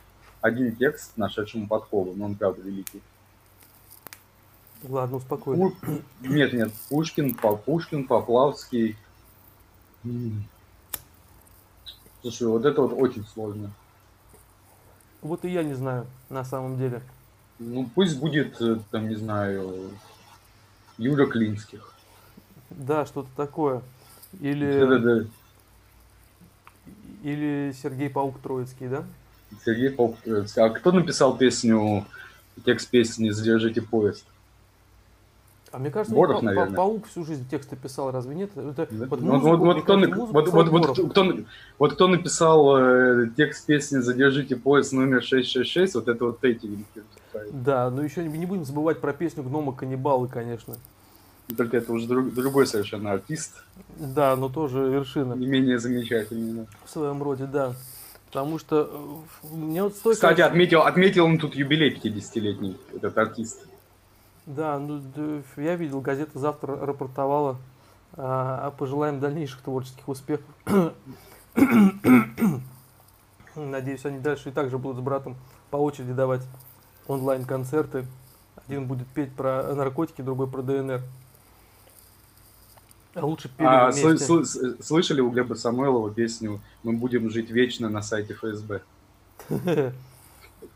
один текст нашедшему подкову, но он правда великий. Ладно, успокойся. Пу... Нет, нет, Пушкин, Пушкин, Поплавский. Слушай, вот это вот очень сложно. Вот и я не знаю, на самом деле. Ну, пусть будет, э, там, не знаю, Юра Клинских. Да, что-то такое. Или... Да, да, да. Или Сергей Паук Троицкий, да? Сергей Паук Троицкий. А кто написал песню, текст песни «Задержите поезд»? А мне кажется, Боров, па- наверное. Паук всю жизнь тексты писал, разве нет? Это, вот, музыку, вот, вот, кто, музыку вот, вот, вот, кто, вот кто написал э, текст песни «Задержите поезд» номер 666, вот это вот великий. Да, но еще не будем забывать про песню «Гнома каннибалы», конечно. Только это уже друг, другой совершенно артист. Да, но тоже вершина. Не менее замечательный. В своем роде, да. Потому что э, мне вот стойко... Кстати, отметил, отметил он тут юбилей 50-летний, этот артист. Да, ну, я видел, газета завтра рапортовала а, пожелаем дальнейших творческих успехов. Надеюсь, они дальше и также будут с братом по очереди давать онлайн-концерты. Один будет петь про наркотики, другой про ДНР. А лучше пели а, сл- сл- слышали у Глеба Самойлова песню «Мы будем жить вечно» на сайте ФСБ?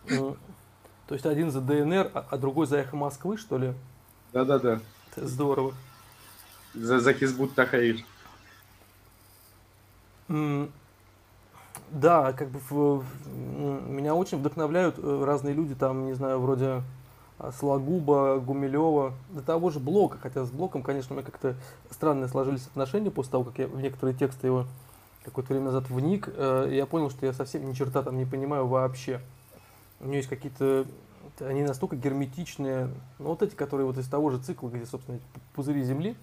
То есть один за ДНР, а, а другой за Эхо Москвы, что ли? Да-да-да. Здорово. За, за Хизбут Тахаир. Да, как бы в, меня очень вдохновляют э, разные люди, там, не знаю, вроде а, Слагуба, Гумилева, до того же Блока, хотя с Блоком, конечно, у меня как-то странные сложились отношения после того, как я в некоторые тексты его какое-то время назад вник, э, я понял, что я совсем ни черта там не понимаю вообще. У него есть какие-то, они настолько герметичные, ну вот эти, которые вот из того же цикла, где, собственно, пузыри Земли,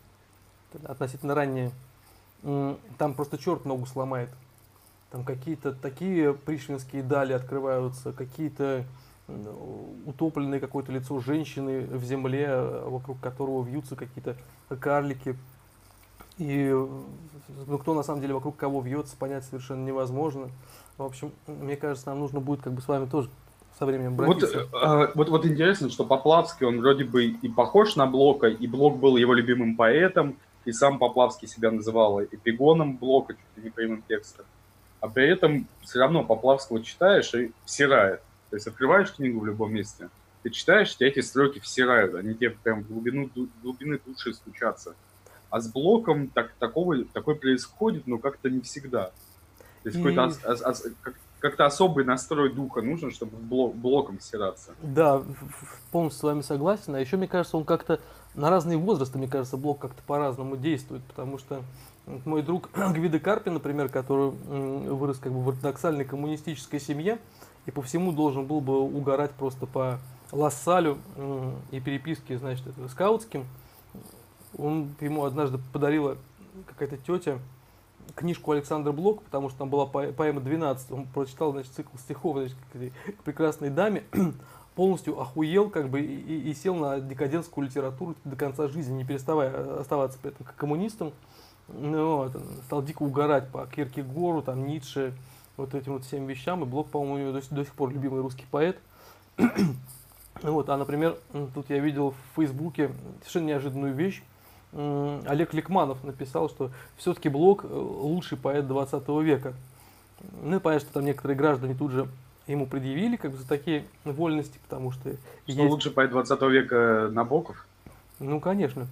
относительно ранние, там просто черт ногу сломает. Там какие-то такие пришвинские дали открываются, какие-то утопленное какое-то лицо женщины в земле, вокруг которого вьются какие-то карлики. И ну, кто на самом деле вокруг кого вьется, понять совершенно невозможно. В общем, мне кажется, нам нужно будет как бы с вами тоже со временем. Вот, э, вот, вот интересно, что Поплавский, он вроде бы и похож на Блока, и Блок был его любимым поэтом, и сам Поплавский себя называл эпигоном Блока, чуть ли не прямым текстом. А при этом все равно Поплавского читаешь и всирает. То есть открываешь книгу в любом месте, ты читаешь, тебя эти строки всирают, они тебе прям в глубину, глубины души стучатся. А с блоком так, такого, такое происходит, но как-то не всегда. То есть и... какой-то ос, ос, как, как-то особый настрой духа нужен, чтобы блок, блоком стираться. Да, полностью с вами согласен. А еще, мне кажется, он как-то на разные возрасты, мне кажется, блок как-то по-разному действует, потому что мой друг Гвида Карпи, например, который вырос как бы в ортодоксальной коммунистической семье, и по всему должен был бы угорать просто по Лассалю и переписке, значит, скаутским. он ему однажды подарила какая-то тетя книжку Александра Блок, потому что там была поэма 12. Он прочитал, значит, цикл стихов значит, к прекрасной даме, полностью охуел, как бы, и, и сел на декадентскую литературу до конца жизни, не переставая оставаться при этом коммунистом. Ну, вот, стал дико угорать по Киркегору, там, Ницше, вот этим вот всем вещам. И Блок, по-моему, у него до, до сих пор любимый русский поэт. вот, а, например, тут я видел в Фейсбуке совершенно неожиданную вещь. Олег Ликманов написал, что все-таки Блок э, лучший поэт 20 века. Ну и понятно, что там некоторые граждане тут же ему предъявили как бы за такие вольности, потому что... Что есть... лучший поэт 20 века Набоков? Ну, конечно.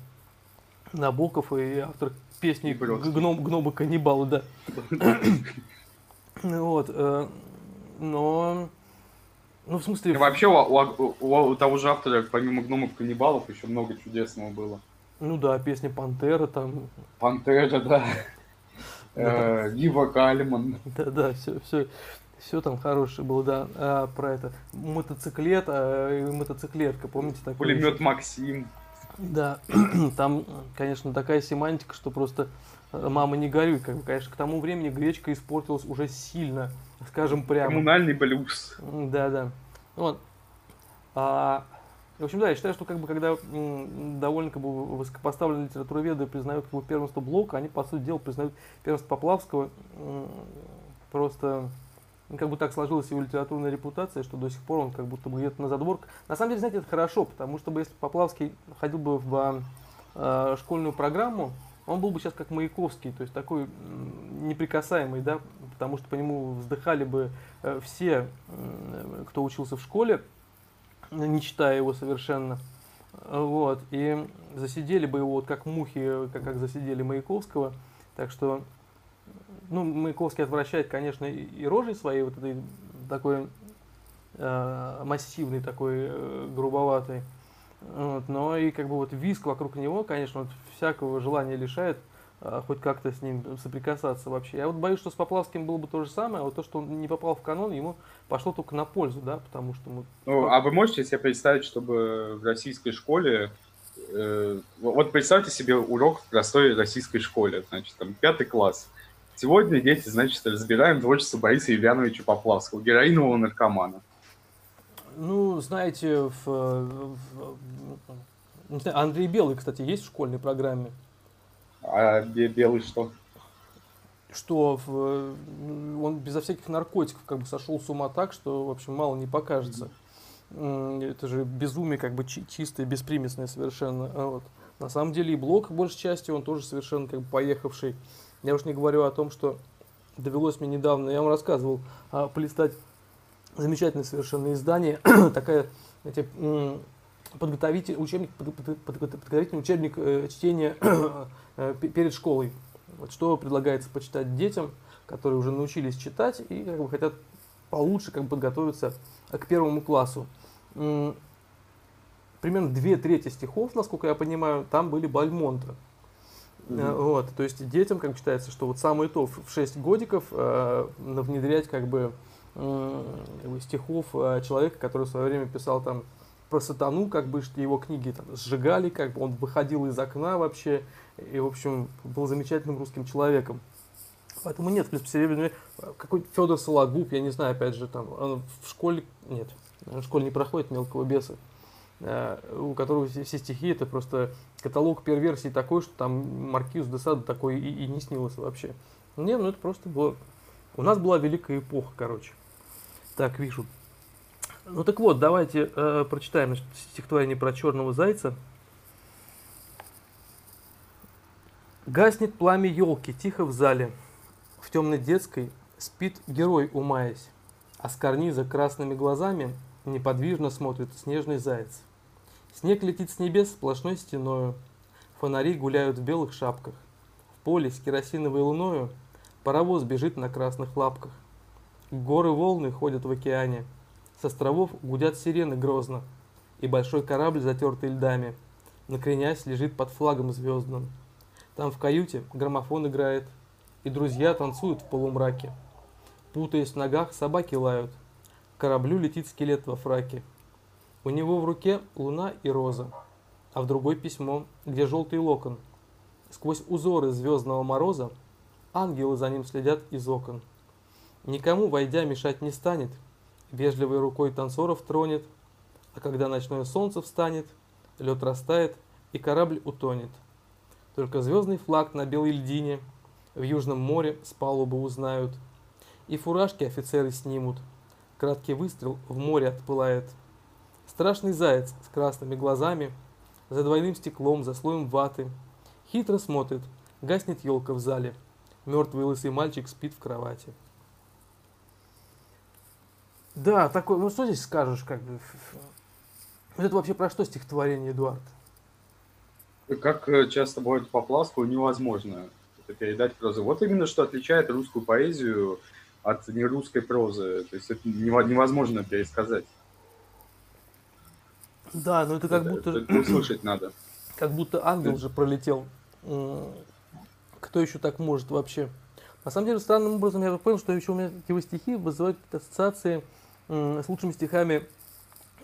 Набоков и автор песни Гном, Гномы каннибалы, да. вот. Э, но... Ну, в смысле... Вообще, у, у, у, у того же автора, помимо гномов каннибалов, еще много чудесного было. Ну да, песня Пантера там. Пантера, да. Э, Кальман. Да, да, все, все, все там хорошее было, да. А, про это мотоциклет а, мотоциклетка, помните такой? Пулемет Максим. Да, там, конечно, такая семантика, что просто э, мама не горюй. Как бы, конечно, к тому времени гречка испортилась уже сильно, скажем прямо. Коммунальный блюз. Да, да. Вот. А, в общем, да, я считаю, что как бы, когда довольно как бы, высокопоставленные литературоведы признают как бы, первенство Блока, они, по сути дела, признают первенство Поплавского. Просто ну, как бы так сложилась его литературная репутация, что до сих пор он как будто бы где-то на задворках. На самом деле, знаете, это хорошо, потому что если Поплавский ходил бы в э, школьную программу, он был бы сейчас как Маяковский, то есть такой неприкасаемый, да, потому что по нему вздыхали бы э, все, кто учился в школе, не читая его совершенно. Вот, и засидели бы его вот как мухи, как, как засидели Маяковского. Так что, ну, Маяковский отвращает, конечно, и, и рожей своей, вот этой такой э, массивной, такой э, грубоватой. Вот, но и как бы вот виск вокруг него, конечно, вот всякого желания лишает хоть как-то с ним соприкасаться вообще. Я вот боюсь, что с Поплавским было бы то же самое, а вот то, что он не попал в канон, ему пошло только на пользу, да, потому что мы... Ну, а вы можете себе представить, чтобы в российской школе э, вот представьте себе урок в простой российской школе, значит, там, пятый класс. Сегодня дети, значит, разбираем творчество Бориса Ильяновича Поплавского, героинового наркомана. Ну, знаете, в, в, в, Андрей Белый, кстати, есть в школьной программе. А белый что? Что в, он безо всяких наркотиков как бы сошел с ума так, что, в общем, мало не покажется. Это же безумие как бы чистое, беспримесное совершенно. А вот. На самом деле и Блок, большей части, он тоже совершенно как бы поехавший. Я уж не говорю о том, что довелось мне недавно, я вам рассказывал, а, полистать замечательное совершенно издание, такая, знаете, подготовительный учебник, подготовительный учебник э, чтения э, перед школой. Вот что предлагается почитать детям, которые уже научились читать и как бы хотят получше как бы, подготовиться к первому классу. Примерно две трети стихов, насколько я понимаю, там были Бальмонта. Mm-hmm. Вот, то есть детям как бы считается, что вот самое то в 6 годиков э, внедрять как бы, э, стихов э, человека, который в свое время писал там про сатану, как бы, что его книги там сжигали, как бы он выходил из окна вообще, и, в общем, был замечательным русским человеком. Поэтому нет, в принципе, какой Федор Сологуб, я не знаю, опять же, там, он в школе, нет, в школе не проходит мелкого беса, э, у которого все, все стихи, это просто каталог перверсий такой, что там Маркиз де Сада такой и, и не снилось вообще. Нет, ну это просто было... У нас была великая эпоха, короче. Так, вижу, ну так вот, давайте э, прочитаем значит, стихотворение про черного зайца. Гаснет пламя елки тихо в зале. В темной детской спит герой, умаясь, а с карниза красными глазами неподвижно смотрит снежный заяц. Снег летит с небес сплошной стеною, фонари гуляют в белых шапках. В поле с керосиновой луною паровоз бежит на красных лапках. Горы волны ходят в океане – с островов гудят сирены грозно, и большой корабль, затертый льдами, накренясь, лежит под флагом звездным. Там в каюте граммофон играет, и друзья танцуют в полумраке. Путаясь в ногах, собаки лают. К кораблю летит скелет во фраке. У него в руке луна и роза. а в другой письмо, где желтый локон. Сквозь узоры звездного мороза ангелы за ним следят из окон. Никому, войдя, мешать не станет, вежливой рукой танцоров тронет, а когда ночное солнце встанет, лед растает и корабль утонет. Только звездный флаг на белой льдине в Южном море с палубы узнают, и фуражки офицеры снимут. Краткий выстрел в море отпылает. Страшный заяц с красными глазами, за двойным стеклом, за слоем ваты, хитро смотрит, гаснет елка в зале. Мертвый лысый мальчик спит в кровати. Да, такой, ну что здесь скажешь, как бы. Это вообще про что стихотворение, Эдуард? Как э, часто бывает по Пласку, невозможно это передать прозу. Вот именно что отличает русскую поэзию от нерусской прозы. То есть это невозможно пересказать. Да, но это как это, будто... Это услышать надо. Как будто ангел же пролетел. Кто еще так может вообще? На самом деле, странным образом я понял, что еще у меня его стихи вызывают ассоциации с лучшими стихами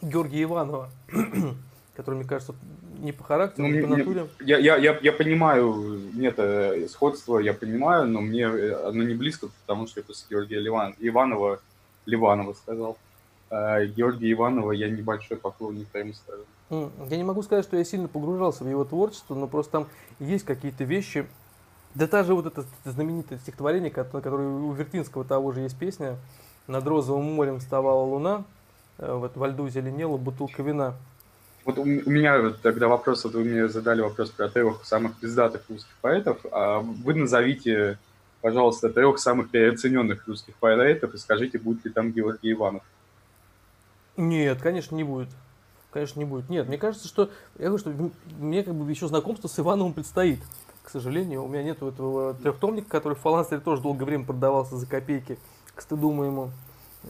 Георгия Иванова, который, мне кажется, не по характеру, ну, не по натуре. Я, я, я, я понимаю, нет э, сходства, я понимаю, но мне э, оно не близко, потому что это с Георгия Ливан, Иванова, Ливанова сказал. А Георгия Иванова я небольшой поклонник скажем. Я не могу сказать, что я сильно погружался в его творчество, но просто там есть какие-то вещи. Да та же вот это знаменитое стихотворение, которое у Вертинского того же есть песня «Над розовым морем вставала луна, э, вот во льду зеленела бутылка вина». Вот у, меня тогда вопрос, вот вы мне задали вопрос про трех самых пиздатых русских поэтов, а вы назовите, пожалуйста, трех самых переоцененных русских поэтов и скажите, будет ли там Георгий Иванов. Нет, конечно, не будет. Конечно, не будет. Нет, мне кажется, что я говорю, что мне как бы еще знакомство с Ивановым предстоит. К сожалению, у меня нет этого трехтомника, который в фаланстере тоже долгое время продавался за копейки, к стыду моему.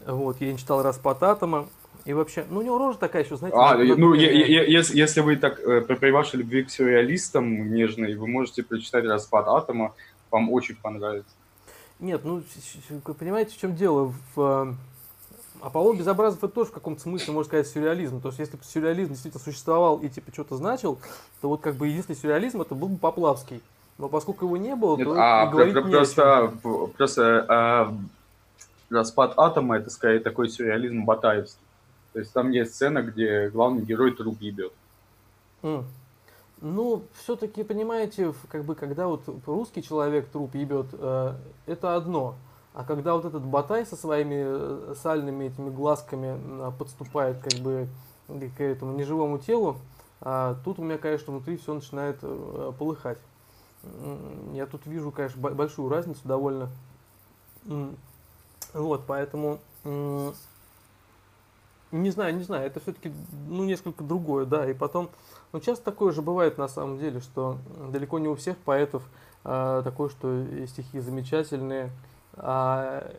Вот, я не читал «Распад атома». И вообще, ну у него рожа такая еще, знаете... А, ну, я, я, если, если вы так, э, при вашей любви к сюрреалистам нежной, вы можете прочитать «Распад атома», вам очень понравится. Нет, ну, понимаете, в чем дело? В, Аполлон Безобразов это тоже в каком-то смысле, можно сказать, сюрреализм. То есть, если бы сюрреализм действительно существовал и типа что-то значил, то вот как бы единственный сюрреализм это был бы Поплавский. Но поскольку его не было, Нет, то а, и говорить про, не просто, просто а, распад атома это скорее такой сюрреализм батаевский. То есть там есть сцена, где главный герой труп ебет. Mm. Ну, все-таки, понимаете, как бы, когда вот русский человек труп ебет, э, это одно. А когда вот этот Батай со своими э, сальными этими глазками а, подступает как бы к этому неживому телу, а тут у меня, конечно, внутри все начинает э, полыхать. Я тут вижу, конечно, большую разницу довольно. Вот, поэтому не знаю, не знаю, это все-таки ну, несколько другое, да. И потом, ну, часто такое же бывает на самом деле, что далеко не у всех поэтов а, такое, что стихи замечательные, а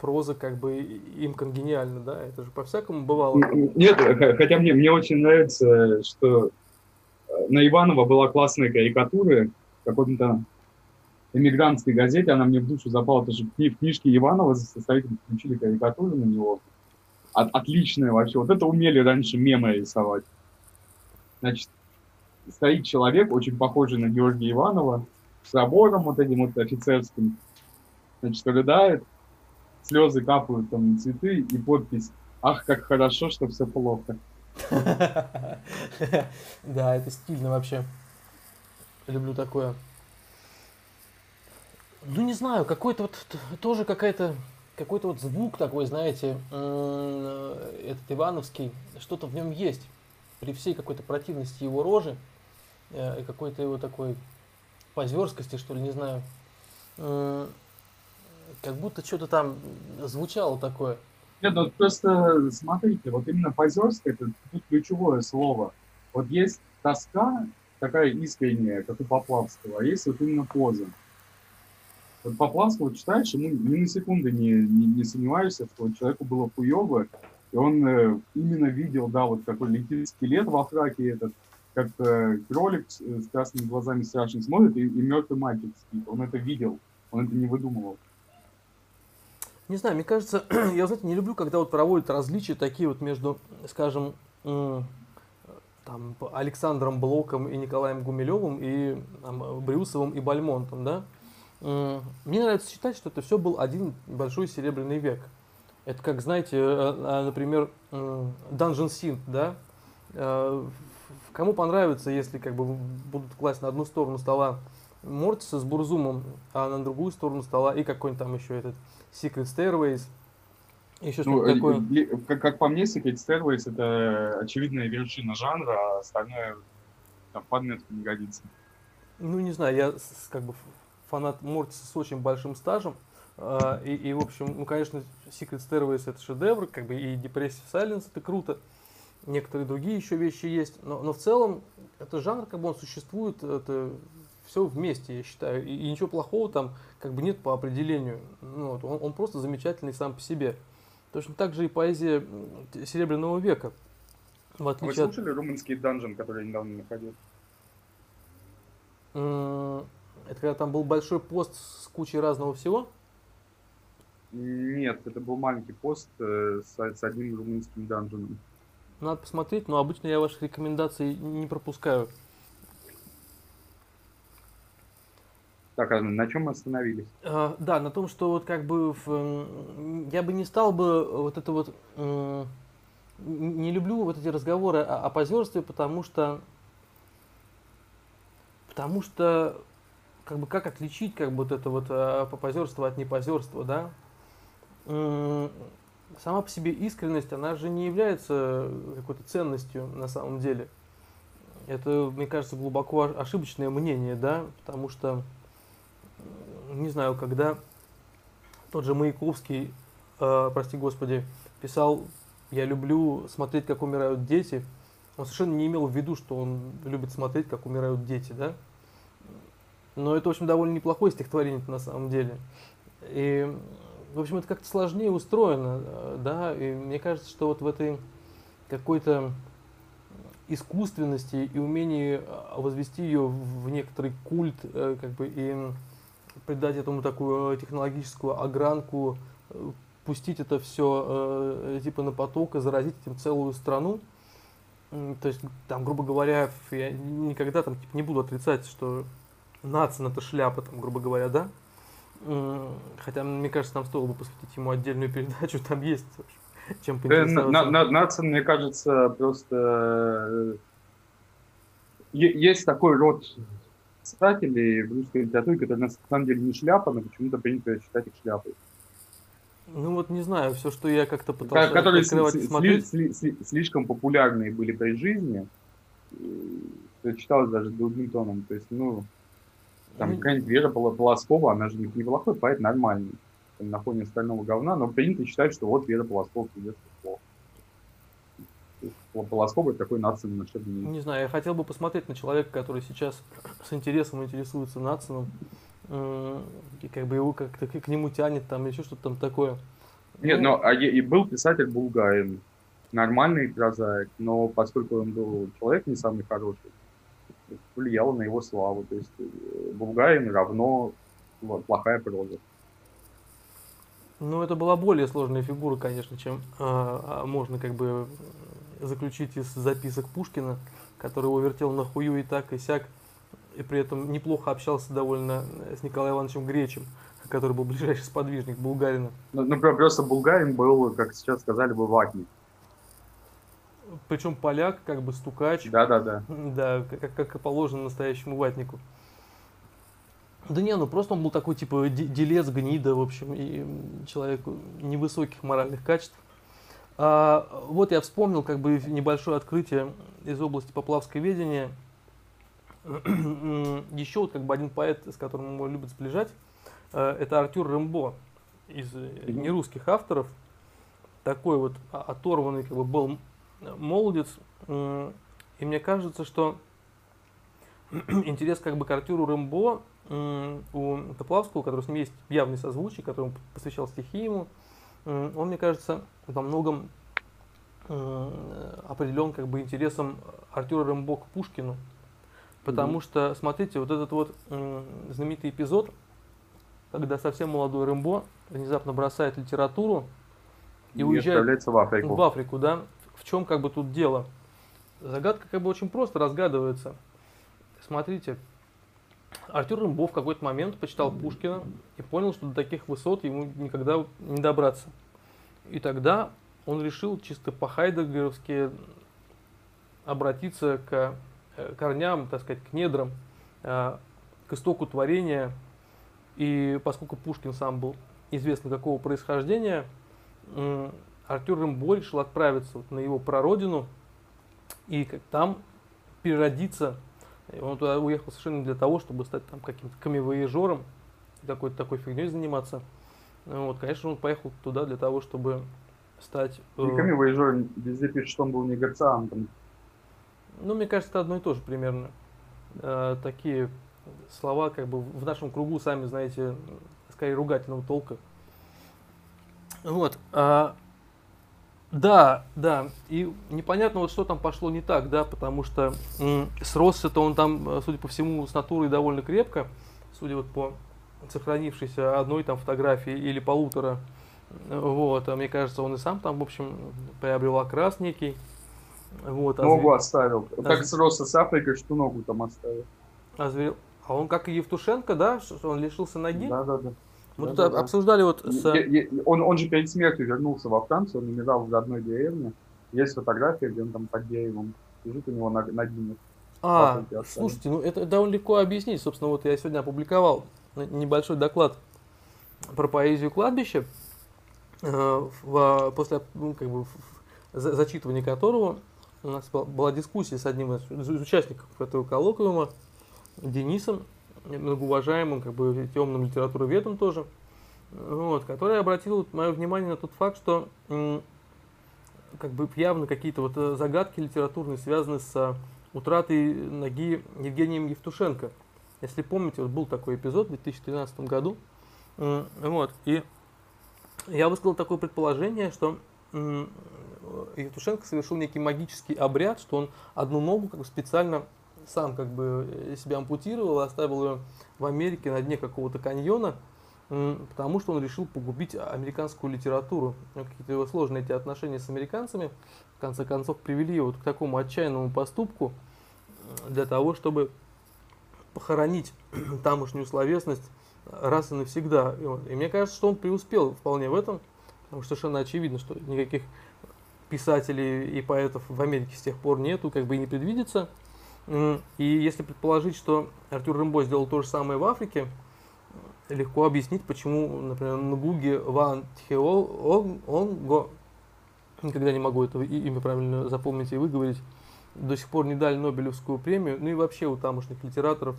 проза как бы им конгениальна, да, это же по-всякому бывало. Нет, хотя мне, мне очень нравится, что э, на Иванова была классная карикатура в каком-то эмигрантской газете, она мне в душу запала, потому что в книжке Иванова составители включили карикатуру на него. От, отличная вообще. Вот это умели раньше мемы рисовать. Значит, стоит человек, очень похожий на Георгия Иванова, с забором вот этим вот офицерским, значит, рыдает, слезы капают там цветы и подпись «Ах, как хорошо, что все плохо». Да, это стильно вообще. Люблю такое. Ну, не знаю, какой-то вот тоже какая-то какой-то вот звук такой, знаете, этот Ивановский, что-то в нем есть. При всей какой-то противности его рожи э, и какой-то его такой позерскости, что ли, не знаю как будто что-то там звучало такое. Нет, ну просто смотрите, вот именно позерское это тут ключевое слово. Вот есть тоска, такая искренняя, как у Поплавского, а есть вот именно поза. Вот Поплавского читаешь, ему ни на секунду не, не, не сомневаешься, что человеку было хуево, и он э, именно видел, да, вот такой летит скелет во фраке этот, как э, кролик с, с красными глазами страшно смотрит, и, и мертвый мальчик спит. Он это видел, он это не выдумывал. Не знаю, мне кажется, я, знаете, не люблю, когда вот проводят различия такие вот между, скажем, там, Александром Блоком и Николаем Гумилевым, и там, Брюсовым и Бальмонтом, да. Мне нравится считать, что это все был один большой серебряный век. Это как, знаете, э, э, например, Dungeon Synth, да. Э, кому понравится, если как бы будут класть на одну сторону стола Мортиса с Бурзумом, а на другую сторону стола и какой-нибудь там еще этот Secret Stairways – еще ну, что-то такое. Как, как по мне, Secret Stairways это очевидная вершина жанра, а остальное там подметку не годится. Ну, не знаю, я как бы фанат Мортиса с очень большим стажем. Uh, и, и, в общем, ну, конечно, Secret Stairways это шедевр, как бы и Depressive Silence это круто. Некоторые другие еще вещи есть. Но, но в целом, это жанр, как бы он существует, это все вместе, я считаю. И, и ничего плохого там как бы нет по определению. Ну, вот, он, он просто замечательный сам по себе. Точно так же и поэзия Серебряного века. В отличие Вы слушали от... румынский данжен, который я недавно находил? Это когда там был большой пост с кучей разного всего? Нет, это был маленький пост э, с, с одним румынским данженом. Надо посмотреть, но обычно я ваших рекомендаций не пропускаю. Так, а на чем мы остановились? А, да, на том, что вот как бы в, я бы не стал бы вот это вот не люблю вот эти разговоры о, о позерстве, потому что потому что как бы как отличить как бы вот это вот а, позерство от непозерства, да? Сама по себе искренность, она же не является какой-то ценностью на самом деле. Это, мне кажется, глубоко ошибочное мнение, да, потому что не знаю, когда тот же Маяковский, э, прости господи, писал «Я люблю смотреть, как умирают дети», он совершенно не имел в виду, что он любит смотреть, как умирают дети, да? Но это, в общем, довольно неплохое стихотворение на самом деле. И, в общем, это как-то сложнее устроено, э, да, и мне кажется, что вот в этой какой-то искусственности и умении э, возвести ее в некоторый культ, э, как бы, и придать этому такую технологическую огранку, пустить это все типа на поток и заразить этим целую страну. То есть, там, грубо говоря, я никогда там типа, не буду отрицать, что Нацин это шляпа, там, грубо говоря, да. Хотя, мне кажется, нам стоило бы посвятить ему отдельную передачу, там есть чем поинтересоваться. На, Нацин, мне кажется, просто... Есть такой род писателей в русской литературе, которые на самом деле не шляпа, но почему-то принято считать их шляпой. Ну вот не знаю, все, что я как-то пытался которые открывать и смотреть. Сли, сли, слишком популярные были при жизни, это читалось даже другим тоном. То есть, ну, там mm какая-нибудь Вера Полоскова, она же неплохой поэт, нормальный, на фоне остального говна, но принято считать, что вот Вера Полоскова придет плохо. Полосковый такой нацином начальник. Не знаю, я хотел бы посмотреть на человека, который сейчас с интересом интересуется нацином, и как бы его как-то к нему тянет, там еще что-то там такое. Нет, ну, но а и был писатель Булгарин, нормальный прозаик, но поскольку он был человек не самый хороший, влияло на его славу. То есть э, Булгарин равно вот, плохая проза. Ну, это была более сложная фигура, конечно, чем э, можно как бы заключить из записок Пушкина, который его вертел на хую и так, и сяк, и при этом неплохо общался довольно с Николаем Ивановичем Гречем, который был ближайший сподвижник Булгарина. Ну, ну просто Булгарин был, как сейчас сказали бы, ватник. Причем поляк, как бы стукач. Да, да, да. Да, как, как и положено настоящему ватнику. Да не, ну просто он был такой, типа, делец, гнида, в общем, и человек невысоких моральных качеств. А, вот я вспомнил как бы небольшое открытие из области поплавской ведения. Еще вот как бы один поэт, с которым его любят сближать, э, это Артюр Рэмбо из нерусских авторов. Такой вот оторванный как бы был молодец. И мне кажется, что интерес как бы к Артюру Рэмбо у Топлавского, который с ним есть явный созвучий, который он посвящал стихи ему, он, мне кажется, во многом определен как бы интересом Артюра Рэмбо к Пушкину. Потому mm-hmm. что, смотрите, вот этот вот знаменитый эпизод, когда совсем молодой Рэмбо внезапно бросает литературу и, и уезжает в Африку. в Африку, да. В чем как бы тут дело? загадка как бы очень просто разгадывается. Смотрите, Артюр Рымбов в какой-то момент почитал Пушкина и понял, что до таких высот ему никогда не добраться. И тогда он решил чисто по-хайдегеровски обратиться к э, корням, так сказать, к недрам, э, к истоку творения. И поскольку Пушкин сам был известно какого происхождения, Артюр Рымбо решил отправиться вот на его прародину и там переродиться. Он туда уехал совершенно для того, чтобы стать там каким-то камевоежером, какой-то такой фигней заниматься. Вот, конечно, он поехал туда для того, чтобы стать... Э... Не камевоежер, везде пишет, что он был негациантом. Ну, мне кажется, это одно и то же примерно. Э, такие слова, как бы в нашем кругу, сами знаете, скорее ругательного толка. Вот. А, да, да. И непонятно, вот что там пошло не так, да, потому что сросся-то он там, э, судя по всему, с натурой довольно крепко, судя вот по сохранившейся одной там фотографии или полутора. Вот, а мне кажется, он и сам там, в общем, приобрел окрас некий. Вот, а ногу оставил. А... Как сросся с Африкой, что ногу там оставил. А, а он как и Евтушенко, да, он лишился ноги? Да, да, да. Мы да, тут да, обсуждали да. вот... С... Я, я, он, он же перед смертью вернулся во Францию, он умирал в родной деревне. Есть фотография, где он там под деревом лежит у него на, на дне. А, слушайте, ну это довольно легко объяснить. Собственно, вот я сегодня опубликовал небольшой доклад про поэзию кладбища, э, в, после ну, как бы, зачитывания которого у нас была дискуссия с одним из участников этого коллоквиума, Денисом, многоуважаемым, как бы темным литературоведом тоже, вот, который обратил мое внимание на тот факт, что как бы явно какие-то вот э, загадки литературные связаны с утратой ноги Евгением Евтушенко. Если помните, вот был такой эпизод в 2013 году, вот, и я высказал такое предположение, что Евтушенко совершил некий магический обряд, что он одну ногу как бы специально сам как бы э, себя ампутировал, оставил ее в Америке на дне какого-то каньона, потому что он решил погубить американскую литературу. Ну, какие-то его сложные эти отношения с американцами, в конце концов, привели его к такому отчаянному поступку для того, чтобы похоронить тамошнюю словесность раз и навсегда. И мне кажется, что он преуспел вполне в этом, потому что совершенно очевидно, что никаких писателей и поэтов в Америке с тех пор нету, как бы и не предвидится. И если предположить, что Артур Рымбо сделал то же самое в Африке, легко объяснить, почему, например, Нгуги Ван Тхеонго, никогда не могу это имя правильно запомнить и выговорить, до сих пор не дали Нобелевскую премию, ну и вообще у тамошних литераторов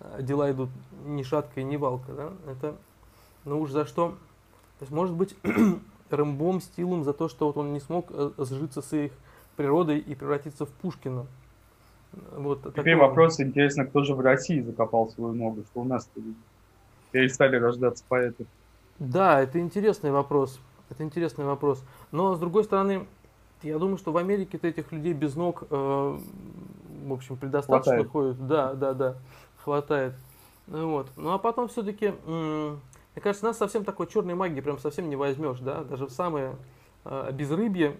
э, дела идут ни шатка и ни валка, да, это, ну уж за что, то есть, может быть, Рымбом стилом за то, что вот он не смог э, сжиться с их природой и превратиться в Пушкина, вот Теперь такой... вопрос, интересно, кто же в России закопал свою ногу, что у нас перестали рождаться поэты. Да, это интересный вопрос. Это интересный вопрос. Но с другой стороны, я думаю, что в Америке-то этих людей без ног, э, в общем, предостаточно хватает. ходит. Да, да, да, хватает. Вот. Ну а потом все-таки, мне кажется, нас совсем такой черной магии прям совсем не возьмешь, да, даже в самое э, безрыбье,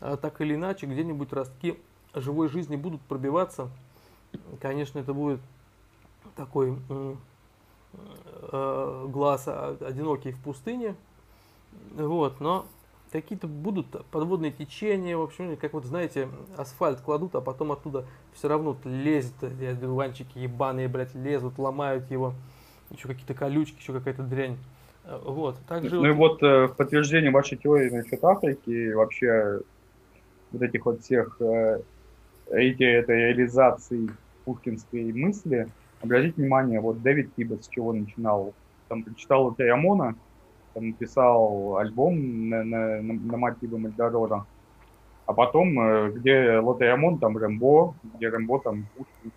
э, так или иначе, где-нибудь ростки живой жизни будут пробиваться. Конечно, это будет такой э, глаз одинокий в пустыне. Вот, но какие-то будут подводные течения, в общем, как вот, знаете, асфальт кладут, а потом оттуда все равно лезет, дуванчики ебаные, блядь, лезут, ломают его, еще какие-то колючки, еще какая-то дрянь. Вот, также... Ну и вот э, в подтверждение вашей теории насчет Африки, вообще вот этих вот всех э, эти, этой реализации пушкинской мысли, обратите внимание, вот Дэвид Кибет с чего начинал. Там прочитал Терамона, там написал альбом на, на, на, на мотивы Мальдорора. А потом, э, где Лотерамон, там Рэмбо, где Рэмбо, там Пушкин.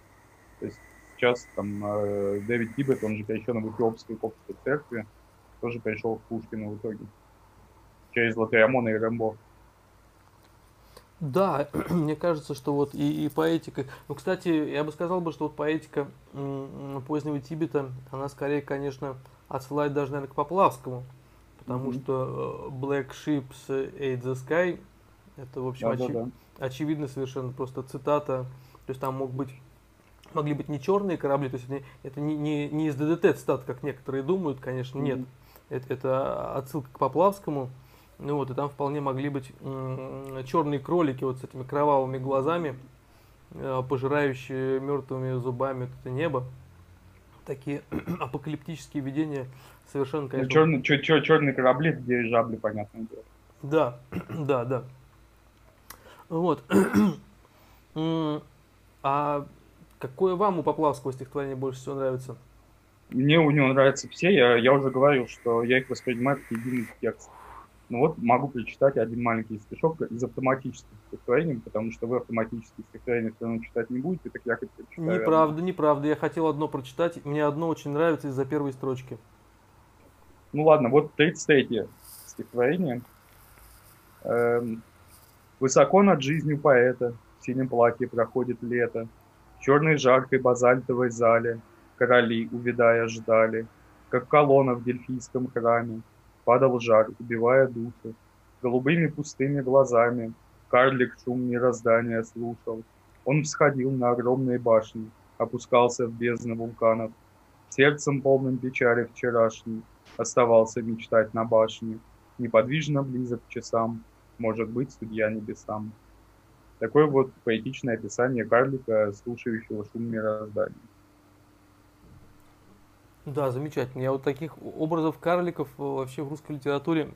То есть сейчас там э, Дэвид Кибет, он же перешел в Эфиопской коптской церкви, тоже перешел к Пушкину в итоге. Через Лотерамона и Рэмбо. Да, мне кажется, что вот и, и поэтика. Ну, кстати, я бы сказал бы, что вот поэтика позднего Тибета, она скорее, конечно, отсылает даже, наверное, к Поплавскому. Потому mm-hmm. что э, Black Ships Ate the Sky, Это, в общем, Да, очи- да, да. очевидно совершенно просто цитата. То есть там мог быть, могли быть не черные корабли, то есть это не, это не, не, не из ДДТ цитат, как некоторые думают, конечно, нет. Мгм. Это, это отсылка к Поплавскому. Ну вот, и там вполне могли быть черные кролики вот с этими кровавыми глазами, э, пожирающие мертвыми зубами это небо. Такие апокалиптические видения совершенно, Ну, конечно, черный, чё- чё- черные корабли, это дирижабли, понятное дело. да, да, да. Вот. А какое вам у Поплавского стихотворение больше всего нравится? Мне у него нравятся все, я, я уже говорил, что я их воспринимаю как единый текст. Ну вот могу прочитать один маленький стишок из автоматических стихотворений, потому что вы автоматические стихотворения все равно читать не будете, так я хоть прочитаю. Неправда, неправда. Я хотел одно прочитать. Мне одно очень нравится из-за первой строчки. Ну ладно, вот 33 стихотворение. Эм, Высоко над жизнью поэта в синем платье проходит лето. В черной жаркой базальтовой зале короли, увядая, ждали. Как колонна в дельфийском храме падал жар, убивая душу. Голубыми пустыми глазами карлик шум мироздания слушал. Он всходил на огромные башни, опускался в бездны вулканов. Сердцем полным печали вчерашней оставался мечтать на башне, неподвижно близок к часам, может быть, судья небесам. Такое вот поэтичное описание карлика, слушающего шум мироздания. Да, замечательно. Я вот таких образов карликов э, вообще в русской литературе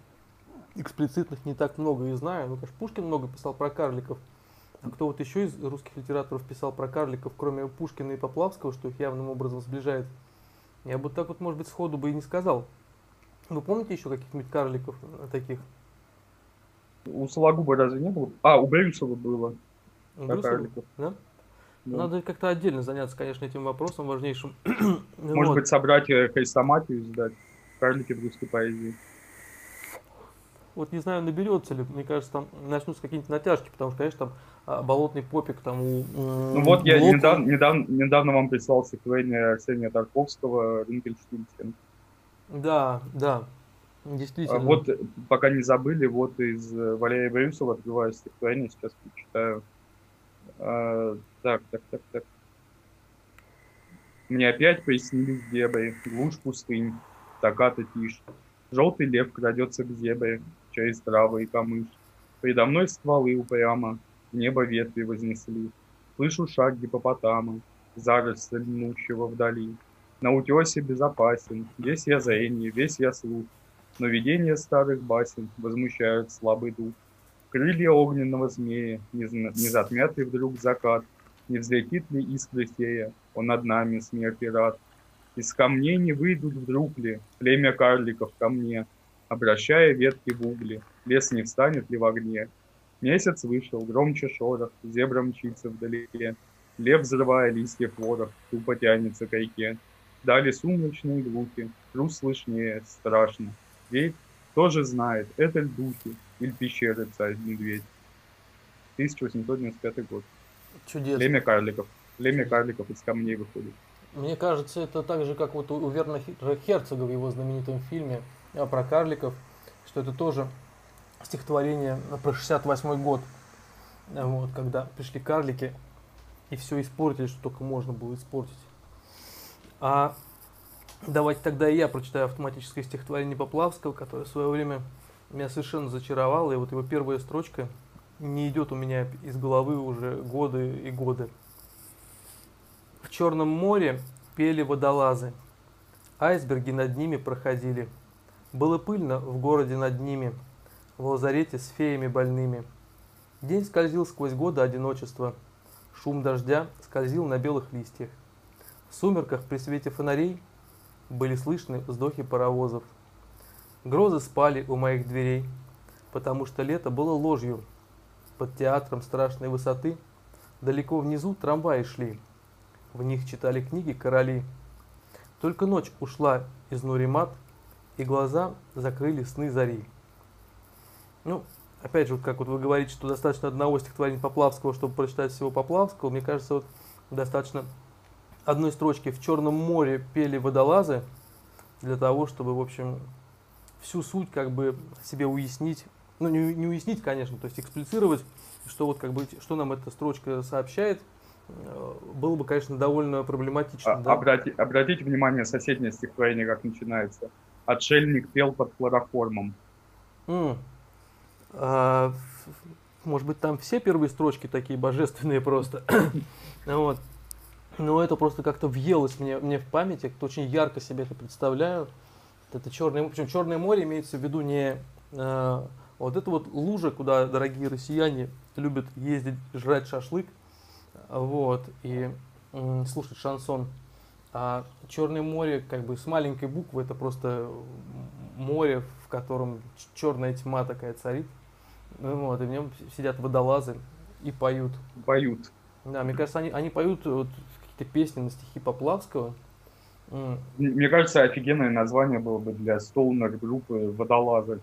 эксплицитных не так много и знаю. Ну, конечно, Пушкин много писал про карликов. А кто вот еще из русских литераторов писал про карликов, кроме Пушкина и Поплавского, что их явным образом сближает? Я бы так вот, может быть, сходу бы и не сказал. Вы помните еще каких-нибудь карликов э, таких? У Сологуба разве не было? А, у Брюсова было про Брюсова? карликов. Да? Да. Надо как-то отдельно заняться, конечно, этим вопросом важнейшим. Может Вот. быть, собрать э, хрестоматию и сдать. Карлики в русской поэзии. Вот не знаю, наберется ли, мне кажется, там начнутся какие-нибудь натяжки, потому что, конечно, там а, болотный попик, там у Ну вот я недавно, недавно, недавно вам прислал стихотворение Арсения Тарковского «Ринкельштильцхен». Да, да, А действительно. Вот, э, пока не забыли, вот из э, Валерия Брюсова открываю стихотворение, сейчас прочитаю. А, так, так, так, так. Мне опять приснились дебри, глушь пустынь, стаката тишь. Желтый лев крадется к зебре через травы и камыш. Предо мной стволы упрямо, в небо ветви вознесли. Слышу шаг гипопотама, заросль льнущего вдали. На утесе безопасен, весь я зрение, весь я слух. Но видения старых басен возмущают слабый дух. Крылья огненного змея, не, не затмят ли вдруг закат, не взлетит ли искры фея, он над нами смерти рад. Из камней не выйдут вдруг ли племя карликов ко мне, обращая ветки в угли, лес не встанет ли в огне. Месяц вышел, громче шорох, зебра мчится вдалеке, лев, взрывая листьев ворох, тупо тянется к реке. Дали сумрачные глухи, трус слышнее, страшно. Ведь тоже знает, это ль или пещеры царь-медведь. 1895 год. Чудесно. Племя карликов. Племя карликов из камней выходит. Мне кажется, это так же, как вот у Верна Хе- Херцога в его знаменитом фильме а, про карликов, что это тоже стихотворение про 68 год, А вот, когда пришли карлики и все испортили, что только можно было испортить. А давайте тогда и я прочитаю автоматическое стихотворение Поплавского, которое в свое время меня совершенно зачаровало, и вот его первая строчка не идет у меня из головы уже годы и годы. В Черном море пели водолазы, айсберги над ними проходили. Было пыльно в городе над ними, в лазарете с феями больными. День скользил сквозь годы одиночества, шум дождя скользил на белых листьях. В сумерках при свете фонарей были слышны вздохи паровозов. Грозы спали у моих дверей, потому что лето было ложью. Под театром страшной высоты далеко внизу трамваи шли. В них читали книги короли. Только ночь ушла из Нуримат, и глаза закрыли сны зари. Ну, опять же, вот как вот вы говорите, что достаточно одного стихотворения Поплавского, чтобы прочитать всего Поплавского, мне кажется, вот достаточно одной строчки «В Черном море пели водолазы» для того, чтобы, в общем, всю суть как бы себе уяснить ну, не, не уяснить, конечно, то есть эксплицировать, что вот как бы, что нам эта строчка сообщает, э, было бы, конечно, довольно проблематично. А, да? обрати, обратите внимание, соседнее стихотворение как начинается. Отшельник пел под хлороформом. Mm. А, может быть, там все первые строчки такие божественные просто. вот. Но это просто как-то въелось мне, мне в память, я очень ярко себе это представляю. Это черное, причем Черное море имеется в виду не э, вот это вот лужа, куда дорогие россияне любят ездить, жрать шашлык, вот, и э, слушать шансон. А Черное море, как бы с маленькой буквы, это просто море, в котором черная тьма такая царит. Вот, и в нем сидят водолазы и поют. Поют. Да, мне кажется, они, они поют вот, какие-то песни на стихи Поплавского. Мне кажется, офигенное название было бы для стоунер группы «Водолазы».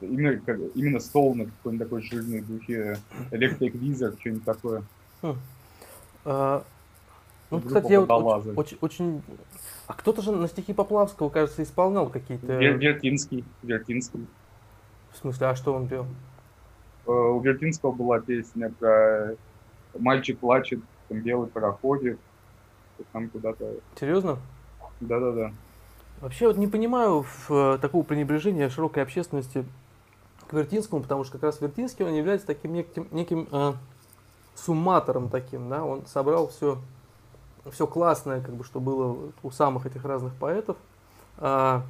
Именно, как, именно стоунер, какой-нибудь такой жирный духе, Electric Wizard, что-нибудь такое. Хм. А, ну, Группа кстати, я вот очень, очень. А кто-то же на стихи Поплавского, кажется, исполнял какие-то... Вертинский. Вертинский. В смысле, а что он пел? Э, у Вертинского была песня про «Мальчик плачет, там белый пароходик», там куда-то... Серьезно? Да-да-да. Вообще вот не понимаю в, такого пренебрежения широкой общественности к Вертинскому, потому что как раз Вертинский, он является таким неким, неким э, сумматором таким, да, он собрал все, все классное, как бы, что было у самых этих разных поэтов, э,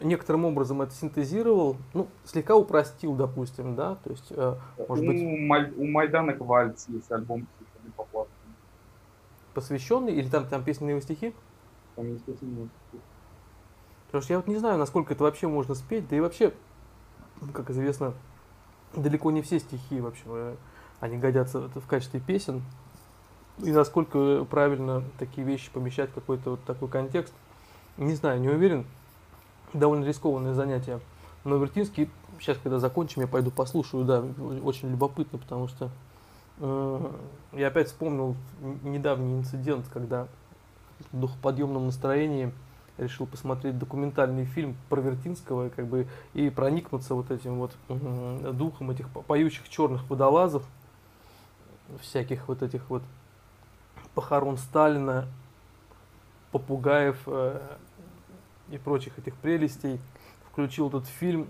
некоторым образом это синтезировал, ну, слегка упростил, допустим, да, то есть, э, может у, быть... Маль, у Майдана Квальц есть альбом Посвященный, или там, там песни на его стихи? Там есть песни на его стихи. Потому что я вот не знаю, насколько это вообще можно спеть, да и вообще, как известно, далеко не все стихи вообще, э, они годятся в качестве песен. И насколько правильно такие вещи помещать в какой-то вот такой контекст, не знаю, не уверен. Довольно рискованное занятие. Но Вертинский, сейчас, когда закончим, я пойду послушаю, да, очень любопытно, потому что я опять вспомнил недавний инцидент, когда в духоподъемном настроении решил посмотреть документальный фильм про Вертинского как бы, и проникнуться вот этим вот духом этих поющих черных водолазов, всяких вот этих вот похорон Сталина, попугаев э, и прочих этих прелестей. Включил этот фильм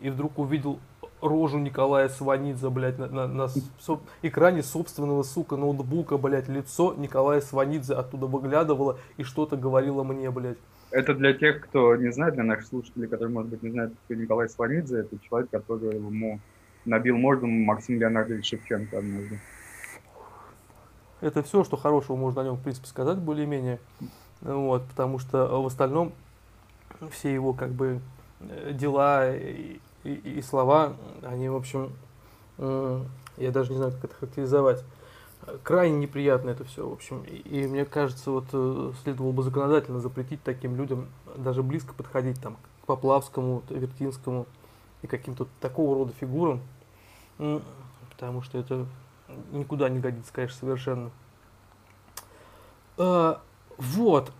и вдруг увидел рожу Николая Сванидзе, блядь, на, на, на со, экране собственного, сука, ноутбука, блядь, лицо Николая Сванидзе оттуда выглядывало и что-то говорило мне, блядь. Это для тех, кто не знает, для наших слушателей, которые, может быть, не знают, кто Николай Сванидзе, это человек, который ему набил морду Максим Леонардович Шевченко однажды. Это все, что хорошего можно о нем, в принципе, сказать, более-менее. Вот, потому что в остальном все его, как бы, э, дела и, и, и слова, они, в общем, я даже не знаю, как это характеризовать крайне неприятно это все, в общем. И, и мне кажется, вот э, следовало бы законодательно запретить таким людям даже близко подходить там к Поплавскому, Вертинскому и каким-то такого рода фигурам, потому что это никуда не годится, конечно, совершенно. А, вот.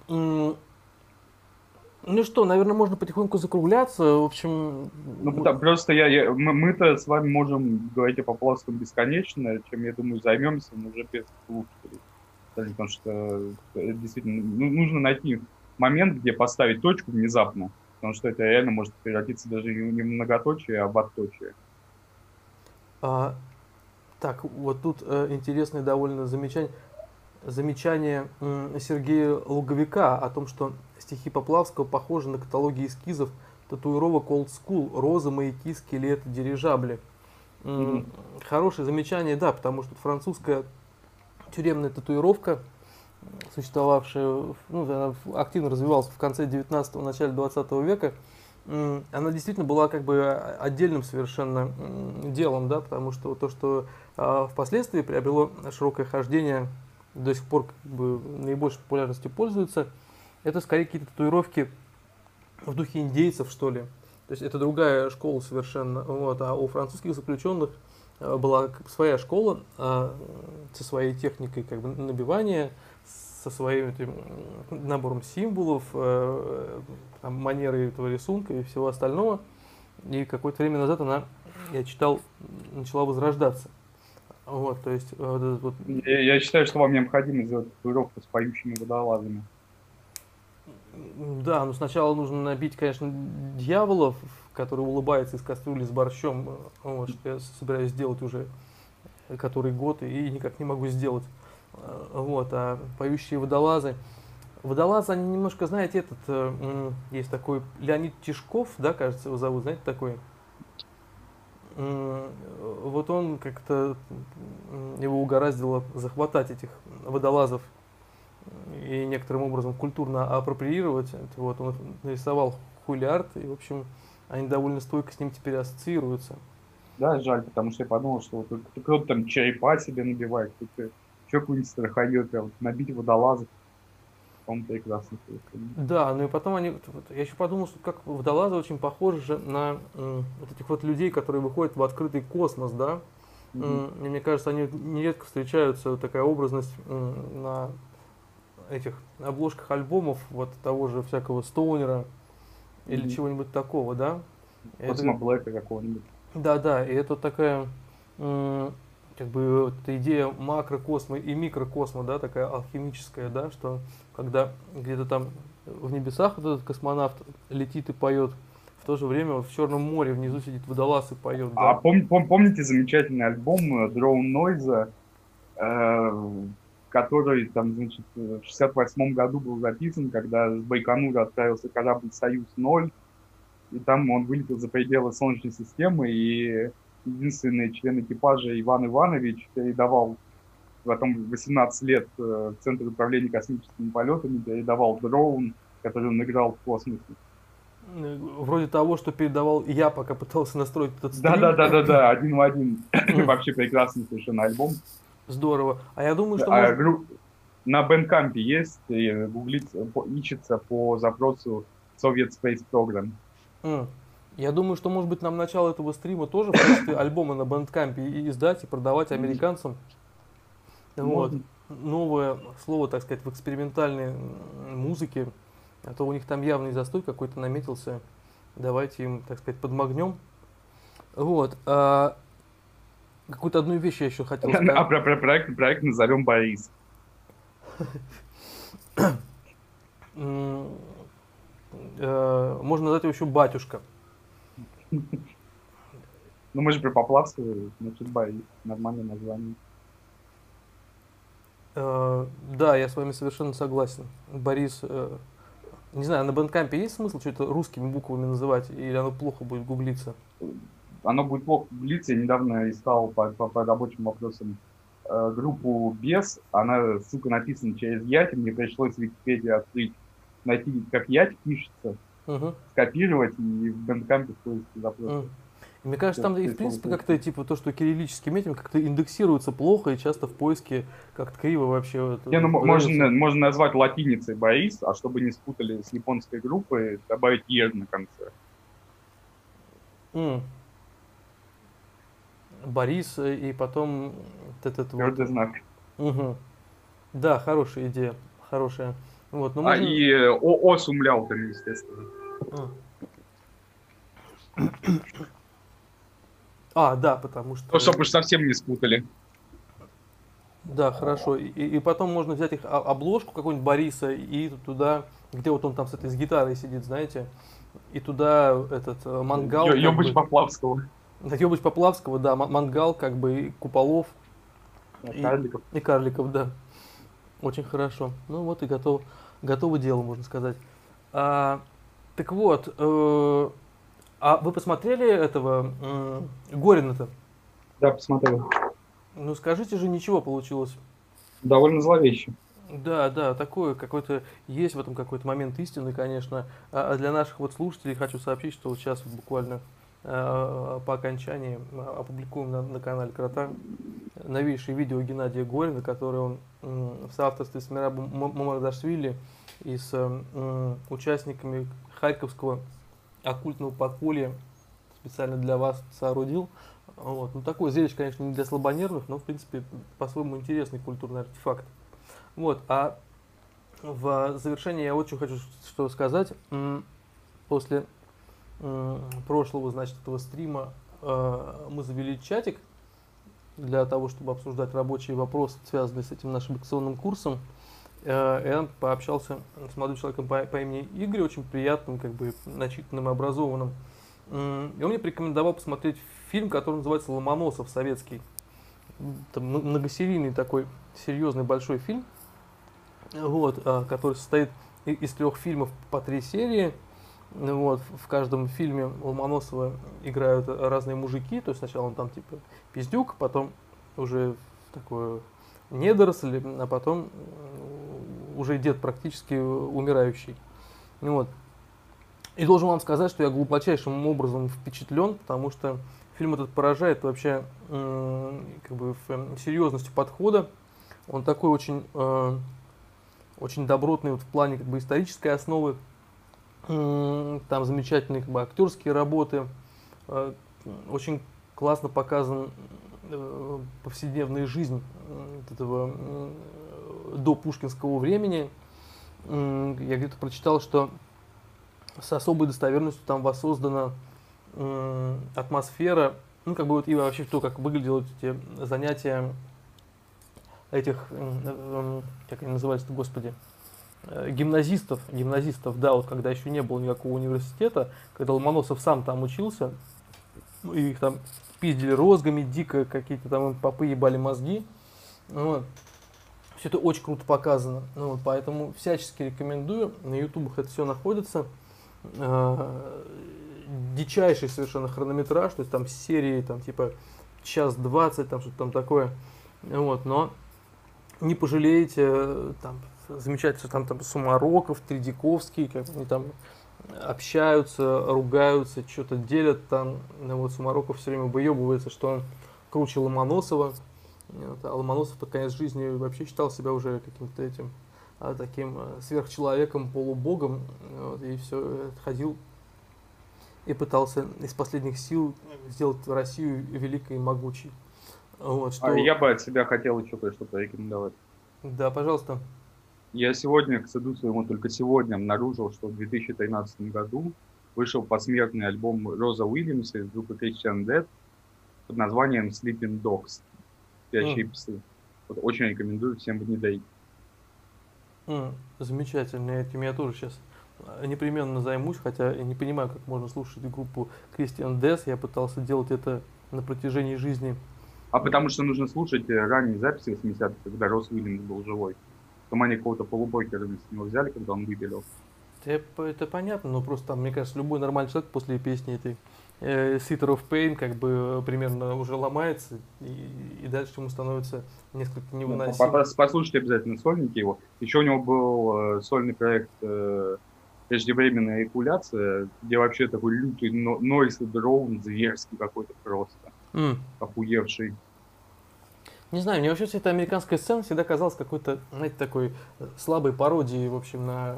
Ну что, наверное, можно потихоньку закругляться. В общем... Ну, потому, просто я, я, мы, мы-то с вами можем говорить о Поплавском бесконечно, чем, я думаю, займемся, но уже без слушателей. Потому что э, действительно ну, нужно найти момент, где поставить точку внезапно, потому что это реально может превратиться даже не в многоточие, а в отточие. А, так, вот тут э, интересное довольно замечание замечание Сергея Луговика о том, что стихи Поплавского похожи на каталоги эскизов татуировок Old School, розы, маяки, скелеты, дирижабли. Mm-hmm. Хорошее замечание, да, потому что французская тюремная татуировка, существовавшая, ну, она активно развивалась в конце 19-го, начале 20 века, она действительно была как бы отдельным совершенно делом, да, потому что то, что а, впоследствии приобрело широкое хождение до сих пор как бы, наибольшей популярностью пользуются, это скорее какие-то татуировки в духе индейцев, что ли. То есть это другая школа совершенно. Вот. А у французских заключенных э, была своя школа а, со своей техникой как бы, набивания, со своим этим набором символов, э, там, манерой этого рисунка и всего остального. и какое-то время назад она, я читал, начала возрождаться. Вот, то есть вот этот вот... Я, я считаю, что вам необходимо сделать татуировку с поющими водолазами. Да, но сначала нужно набить, конечно, дьяволов, который улыбается из кастрюли с борщом, вот, что я собираюсь сделать уже который год и никак не могу сделать. Вот, а поющие водолазы, Водолазы, они немножко, знаете, этот, э, есть такой Леонид Тишков, да, кажется, его зовут, знаете, такой? Вот он как-то, его угораздило захватать этих водолазов и некоторым образом культурно апроприировать. Вот, он нарисовал хулиард, и, в общем, они довольно стойко с ним теперь ассоциируются. Да, жаль, потому что я подумал, что вот кто-то там черепа себе набивает, кто-то еще какую-нибудь страховет, а вот набить водолазов по-моему, прекрасно. Да, ну и потом они, вот, я еще подумал, что как водолазы очень похожи на м, вот этих вот людей, которые выходят в открытый космос, да. Mm-hmm. Мне кажется, они нередко встречаются, такая образность на этих обложках альбомов, вот того же всякого Стоунера mm-hmm. или чего-нибудь такого, да. Космо Блэка какого-нибудь. Да, да, и это такая как бы вот эта идея макрокосма и микрокосма, да, такая алхимическая, да, что когда где-то там в небесах вот этот космонавт летит и поет, в то же время вот в Черном море внизу сидит водолаз и поет. Да. А пом пом помните замечательный альбом э, Drone Noise, э, который там, значит, в 68 году был записан, когда с Байконура отправился корабль «Союз-0», и там он вылетел за пределы Солнечной системы, и единственный член экипажа Иван Иванович передавал потом 18 лет э, в Центр управления космическими полетами передавал дроун, который он играл в космосе. Вроде того, что передавал я, пока пытался настроить этот стрим. Да-да-да-да, один в один. Вообще прекрасный совершенно альбом. Здорово. А я думаю, что... А, может... На Бенкампе есть, и гуглить, ищется по запросу Soviet Space Program. Mm. Я думаю, что, может быть, нам начало этого стрима тоже в качестве альбома на бандкампе издать и продавать американцам. Вот. Новое слово, так сказать, в экспериментальной музыке. А то у них там явный застой какой-то наметился. Давайте им, так сказать, подмагнем. Вот. А, какую-то одну вещь я еще хотел сказать. А про, про проект, проект назовем Борис. Э, можно назвать его еще батюшка. Ну, мы же при Поплавского, значит, Борис. Нормальное название. Uh, да, я с вами совершенно согласен. Борис, uh, не знаю, на Бендкампе есть смысл что-то русскими буквами называть, или оно плохо будет гуглиться? Оно будет плохо гуглиться. Я недавно искал по, по, по рабочим вопросам э, группу без. Она, ссылка написана через Яти. Мне пришлось в Википедии открыть, найти, как Яти пишется угу. скопировать и в бэндкампе поиск запроса. Угу. Мне кажется, там и в принципе как-то типа то, что кириллический метим как-то индексируется плохо и часто в поиске как-то криво вообще. Не, ну, можно, можно назвать латиницей Борис, а чтобы не спутали с японской группой, добавить Е на конце. Mm. Борис э, и потом этот вот. знак. Угу. Да, хорошая идея, хорошая. Вот, но а и э, о, о с умляутами, естественно. А. да, потому что... Ну, чтобы уж совсем не спутали. Да, хорошо. И, и потом можно взять их обложку какой-нибудь Бориса и туда, где вот он там с этой с гитарой сидит, знаете, и туда этот э, мангал. Ёбыч Поплавского. Ёбыч Поплавского, да, мангал, как бы, и куполов. И, карликов. И карликов, да. Очень хорошо. Ну вот и готов, готово дело, можно сказать. А, так вот, э, а вы посмотрели этого э, Горина-то? Да, посмотрел. Ну скажите же, ничего получилось. Довольно зловеще. Да, да, такое какой-то есть в этом какой-то момент истины, конечно. А, а для наших вот слушателей хочу сообщить, что вот сейчас вот буквально по окончании опубликуем на, на канале Крота новейшее видео Геннадия Горина, которое он э, в соавторстве с Мирабом Мамардашвили и с э, участниками Харьковского оккультного подполья специально для вас соорудил. Вот. Ну, такое зрелище, конечно, не для слабонервных, но, в принципе, по-своему интересный культурный артефакт. Вот. А в завершение я что хочу что сказать. После прошлого, значит, этого стрима э, мы завели чатик для того, чтобы обсуждать рабочие вопросы, связанные с этим нашим лекционным курсом. Э, я пообщался с молодым человеком по, по имени Игорь, очень приятным, как бы начитанным и образованным. И он мне порекомендовал посмотреть фильм, который называется «Ломоносов» советский. Там многосерийный такой серьезный большой фильм, вот, который состоит из трех фильмов по три серии. Вот, в каждом фильме Ломоносова играют разные мужики, то есть сначала он там типа пиздюк, потом уже такой недоросль, а потом уже дед практически умирающий. Вот. И должен вам сказать, что я глубочайшим образом впечатлен, потому что фильм этот поражает вообще как бы серьезностью подхода. Он такой очень, э, очень добротный вот в плане как бы исторической основы. Там замечательные как бы, актерские работы. Э, очень классно показан э, повседневная жизнь этого до пушкинского времени. Я где-то прочитал, что с особой достоверностью там воссоздана атмосфера, ну, как бы вот и вообще то, как выглядели эти занятия этих, э, как они называются, господи, гимназистов, гимназистов, да, вот когда еще не было никакого университета, когда Ломоносов сам там учился, ну, и их там пиздили розгами дико, какие-то там попы ебали мозги, вот. Все это очень круто показано, ну, вот, поэтому всячески рекомендую, на ютубах это все находится, э, дичайший совершенно хронометраж, то есть там серии там типа час двадцать, там что-то там такое, вот, но не пожалеете, там замечательно, там, там Сумароков, Тридиковский, как они там общаются, ругаются, что-то делят там, ну, вот Сумароков все время выебывается, что он круче Ломоносова, вот, а Ломоносов под конец жизни вообще считал себя уже каким-то этим а, таким а, сверхчеловеком, полубогом, вот, и все, ходил и пытался из последних сил сделать Россию великой и могучей. Вот, что... А я бы от себя хотел еще кое-что порекомендовать. Да, пожалуйста. Я сегодня, к саду своему, только сегодня обнаружил, что в 2013 году вышел посмертный альбом Роза Уильямса из группы Christian Dead под названием Sleeping Dogs. Спящие mm. псы. Вот очень рекомендую всем внедрить. Mm, замечательно. Этим я тоже сейчас э, непременно займусь, хотя я не понимаю, как можно слушать группу Christian Death. Я пытался делать это на протяжении жизни а потому что нужно слушать э, ранние записи 80-х, когда Рос Уильямс был живой. Потом они какого-то полубойкера с него взяли, когда он выпилил. Это, это понятно, но просто там, мне кажется, любой нормальный человек после песни этой э, Sitter of Pain как бы примерно уже ломается, и, и дальше ему становится несколько ну, невыносимо. Ну, послушайте обязательно сольники его. Еще у него был э, сольный проект э, «Преждевременная эякуляция», где вообще такой лютый нойс и дроун зверский какой-то просто, mm. охуевший. Не знаю, мне вообще вся эта американская сцена всегда казалась какой-то, знаете, такой э, слабой пародией, в общем, на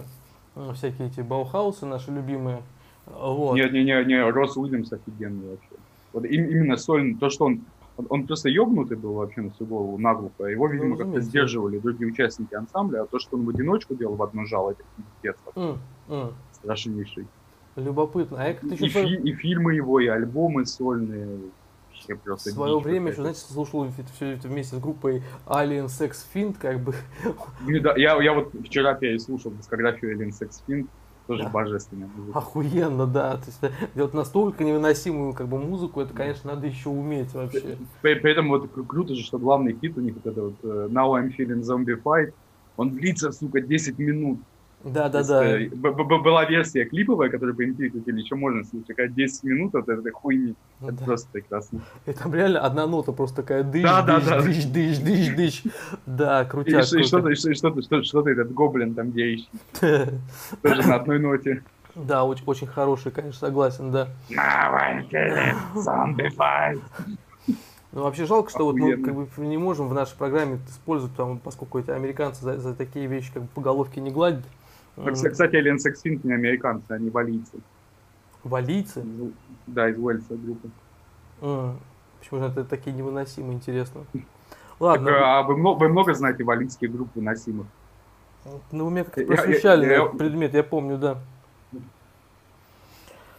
ну, всякие эти Баухаусы наши любимые. Вот. Нет, не, не, не, Росс Уильямс офигенный вообще. Вот именно сольный, то, что он, он просто ёбнутый был вообще на всю голову, наглухо. Его, видимо, ну, как-то сдерживали другие участники ансамбля, а то, что он в одиночку делал в одно жало, это пиздец. Mm, mm. Страшнейший. Любопытно. А я как-то и, фи- и фильмы его, и альбомы сольные, вообще просто В свое время еще, знаете, слушал все это вместе с группой Alien Sex Fiend, как бы. Ну, да, я, я вот вчера переслушал дискографию Alien Sex Fiend, тоже да. божественная музыка. Охуенно, да. То есть делать настолько невыносимую как бы музыку, это, конечно, надо еще уметь вообще. При, при этом вот круто же, что главный хит у них вот это вот э, Now I'm Feeling Zombie Fight, он длится, сука, 10 минут. Да, да, да. Была версия клиповая, которую по MTV еще можно слушать, какая 10 минут от этой хуйни. Ну, это да. просто прекрасно. И там реально одна нота просто такая дыш, да, дыш, да, дыш, да. дыш, дыш, дыш, Да, крутяк. И, и что-то, что-то, что-то, что-то этот гоблин там деющий. Тоже на одной ноте. Да, очень, очень хороший, конечно, согласен, да. Ну, вообще жалко, что вот мы как бы не можем в нашей программе использовать, там, поскольку эти американцы за, за такие вещи как бы по головке не гладят. Кстати, Alien Sex не американцы, они валийцы. Валийцы? Да, из Уэльса группа. Mm. Почему же это такие невыносимые, интересно? Ладно. Так, а вы, много, вы много знаете валийские группы носимых? Ну, вы меня как-то просвещали я, я, я, предмет, я помню, да.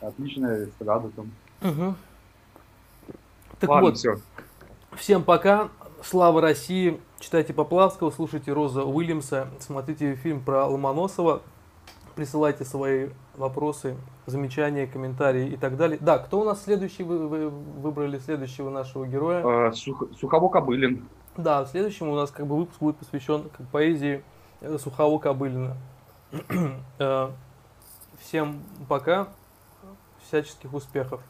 Отличная эстрада там. Угу. Так Ладно, вот, все. всем пока. Слава России. Читайте Поплавского, слушайте Роза Уильямса, смотрите фильм про Ломоносова, присылайте свои вопросы, замечания, комментарии и так далее. Да, кто у нас следующий, вы, вы выбрали следующего нашего героя? Э, Сух- Сухово Кобылин. Да, в следующем у нас как бы выпуск будет посвящен как поэзии э, Сухого Кобылина. Э, Всем пока, всяческих успехов.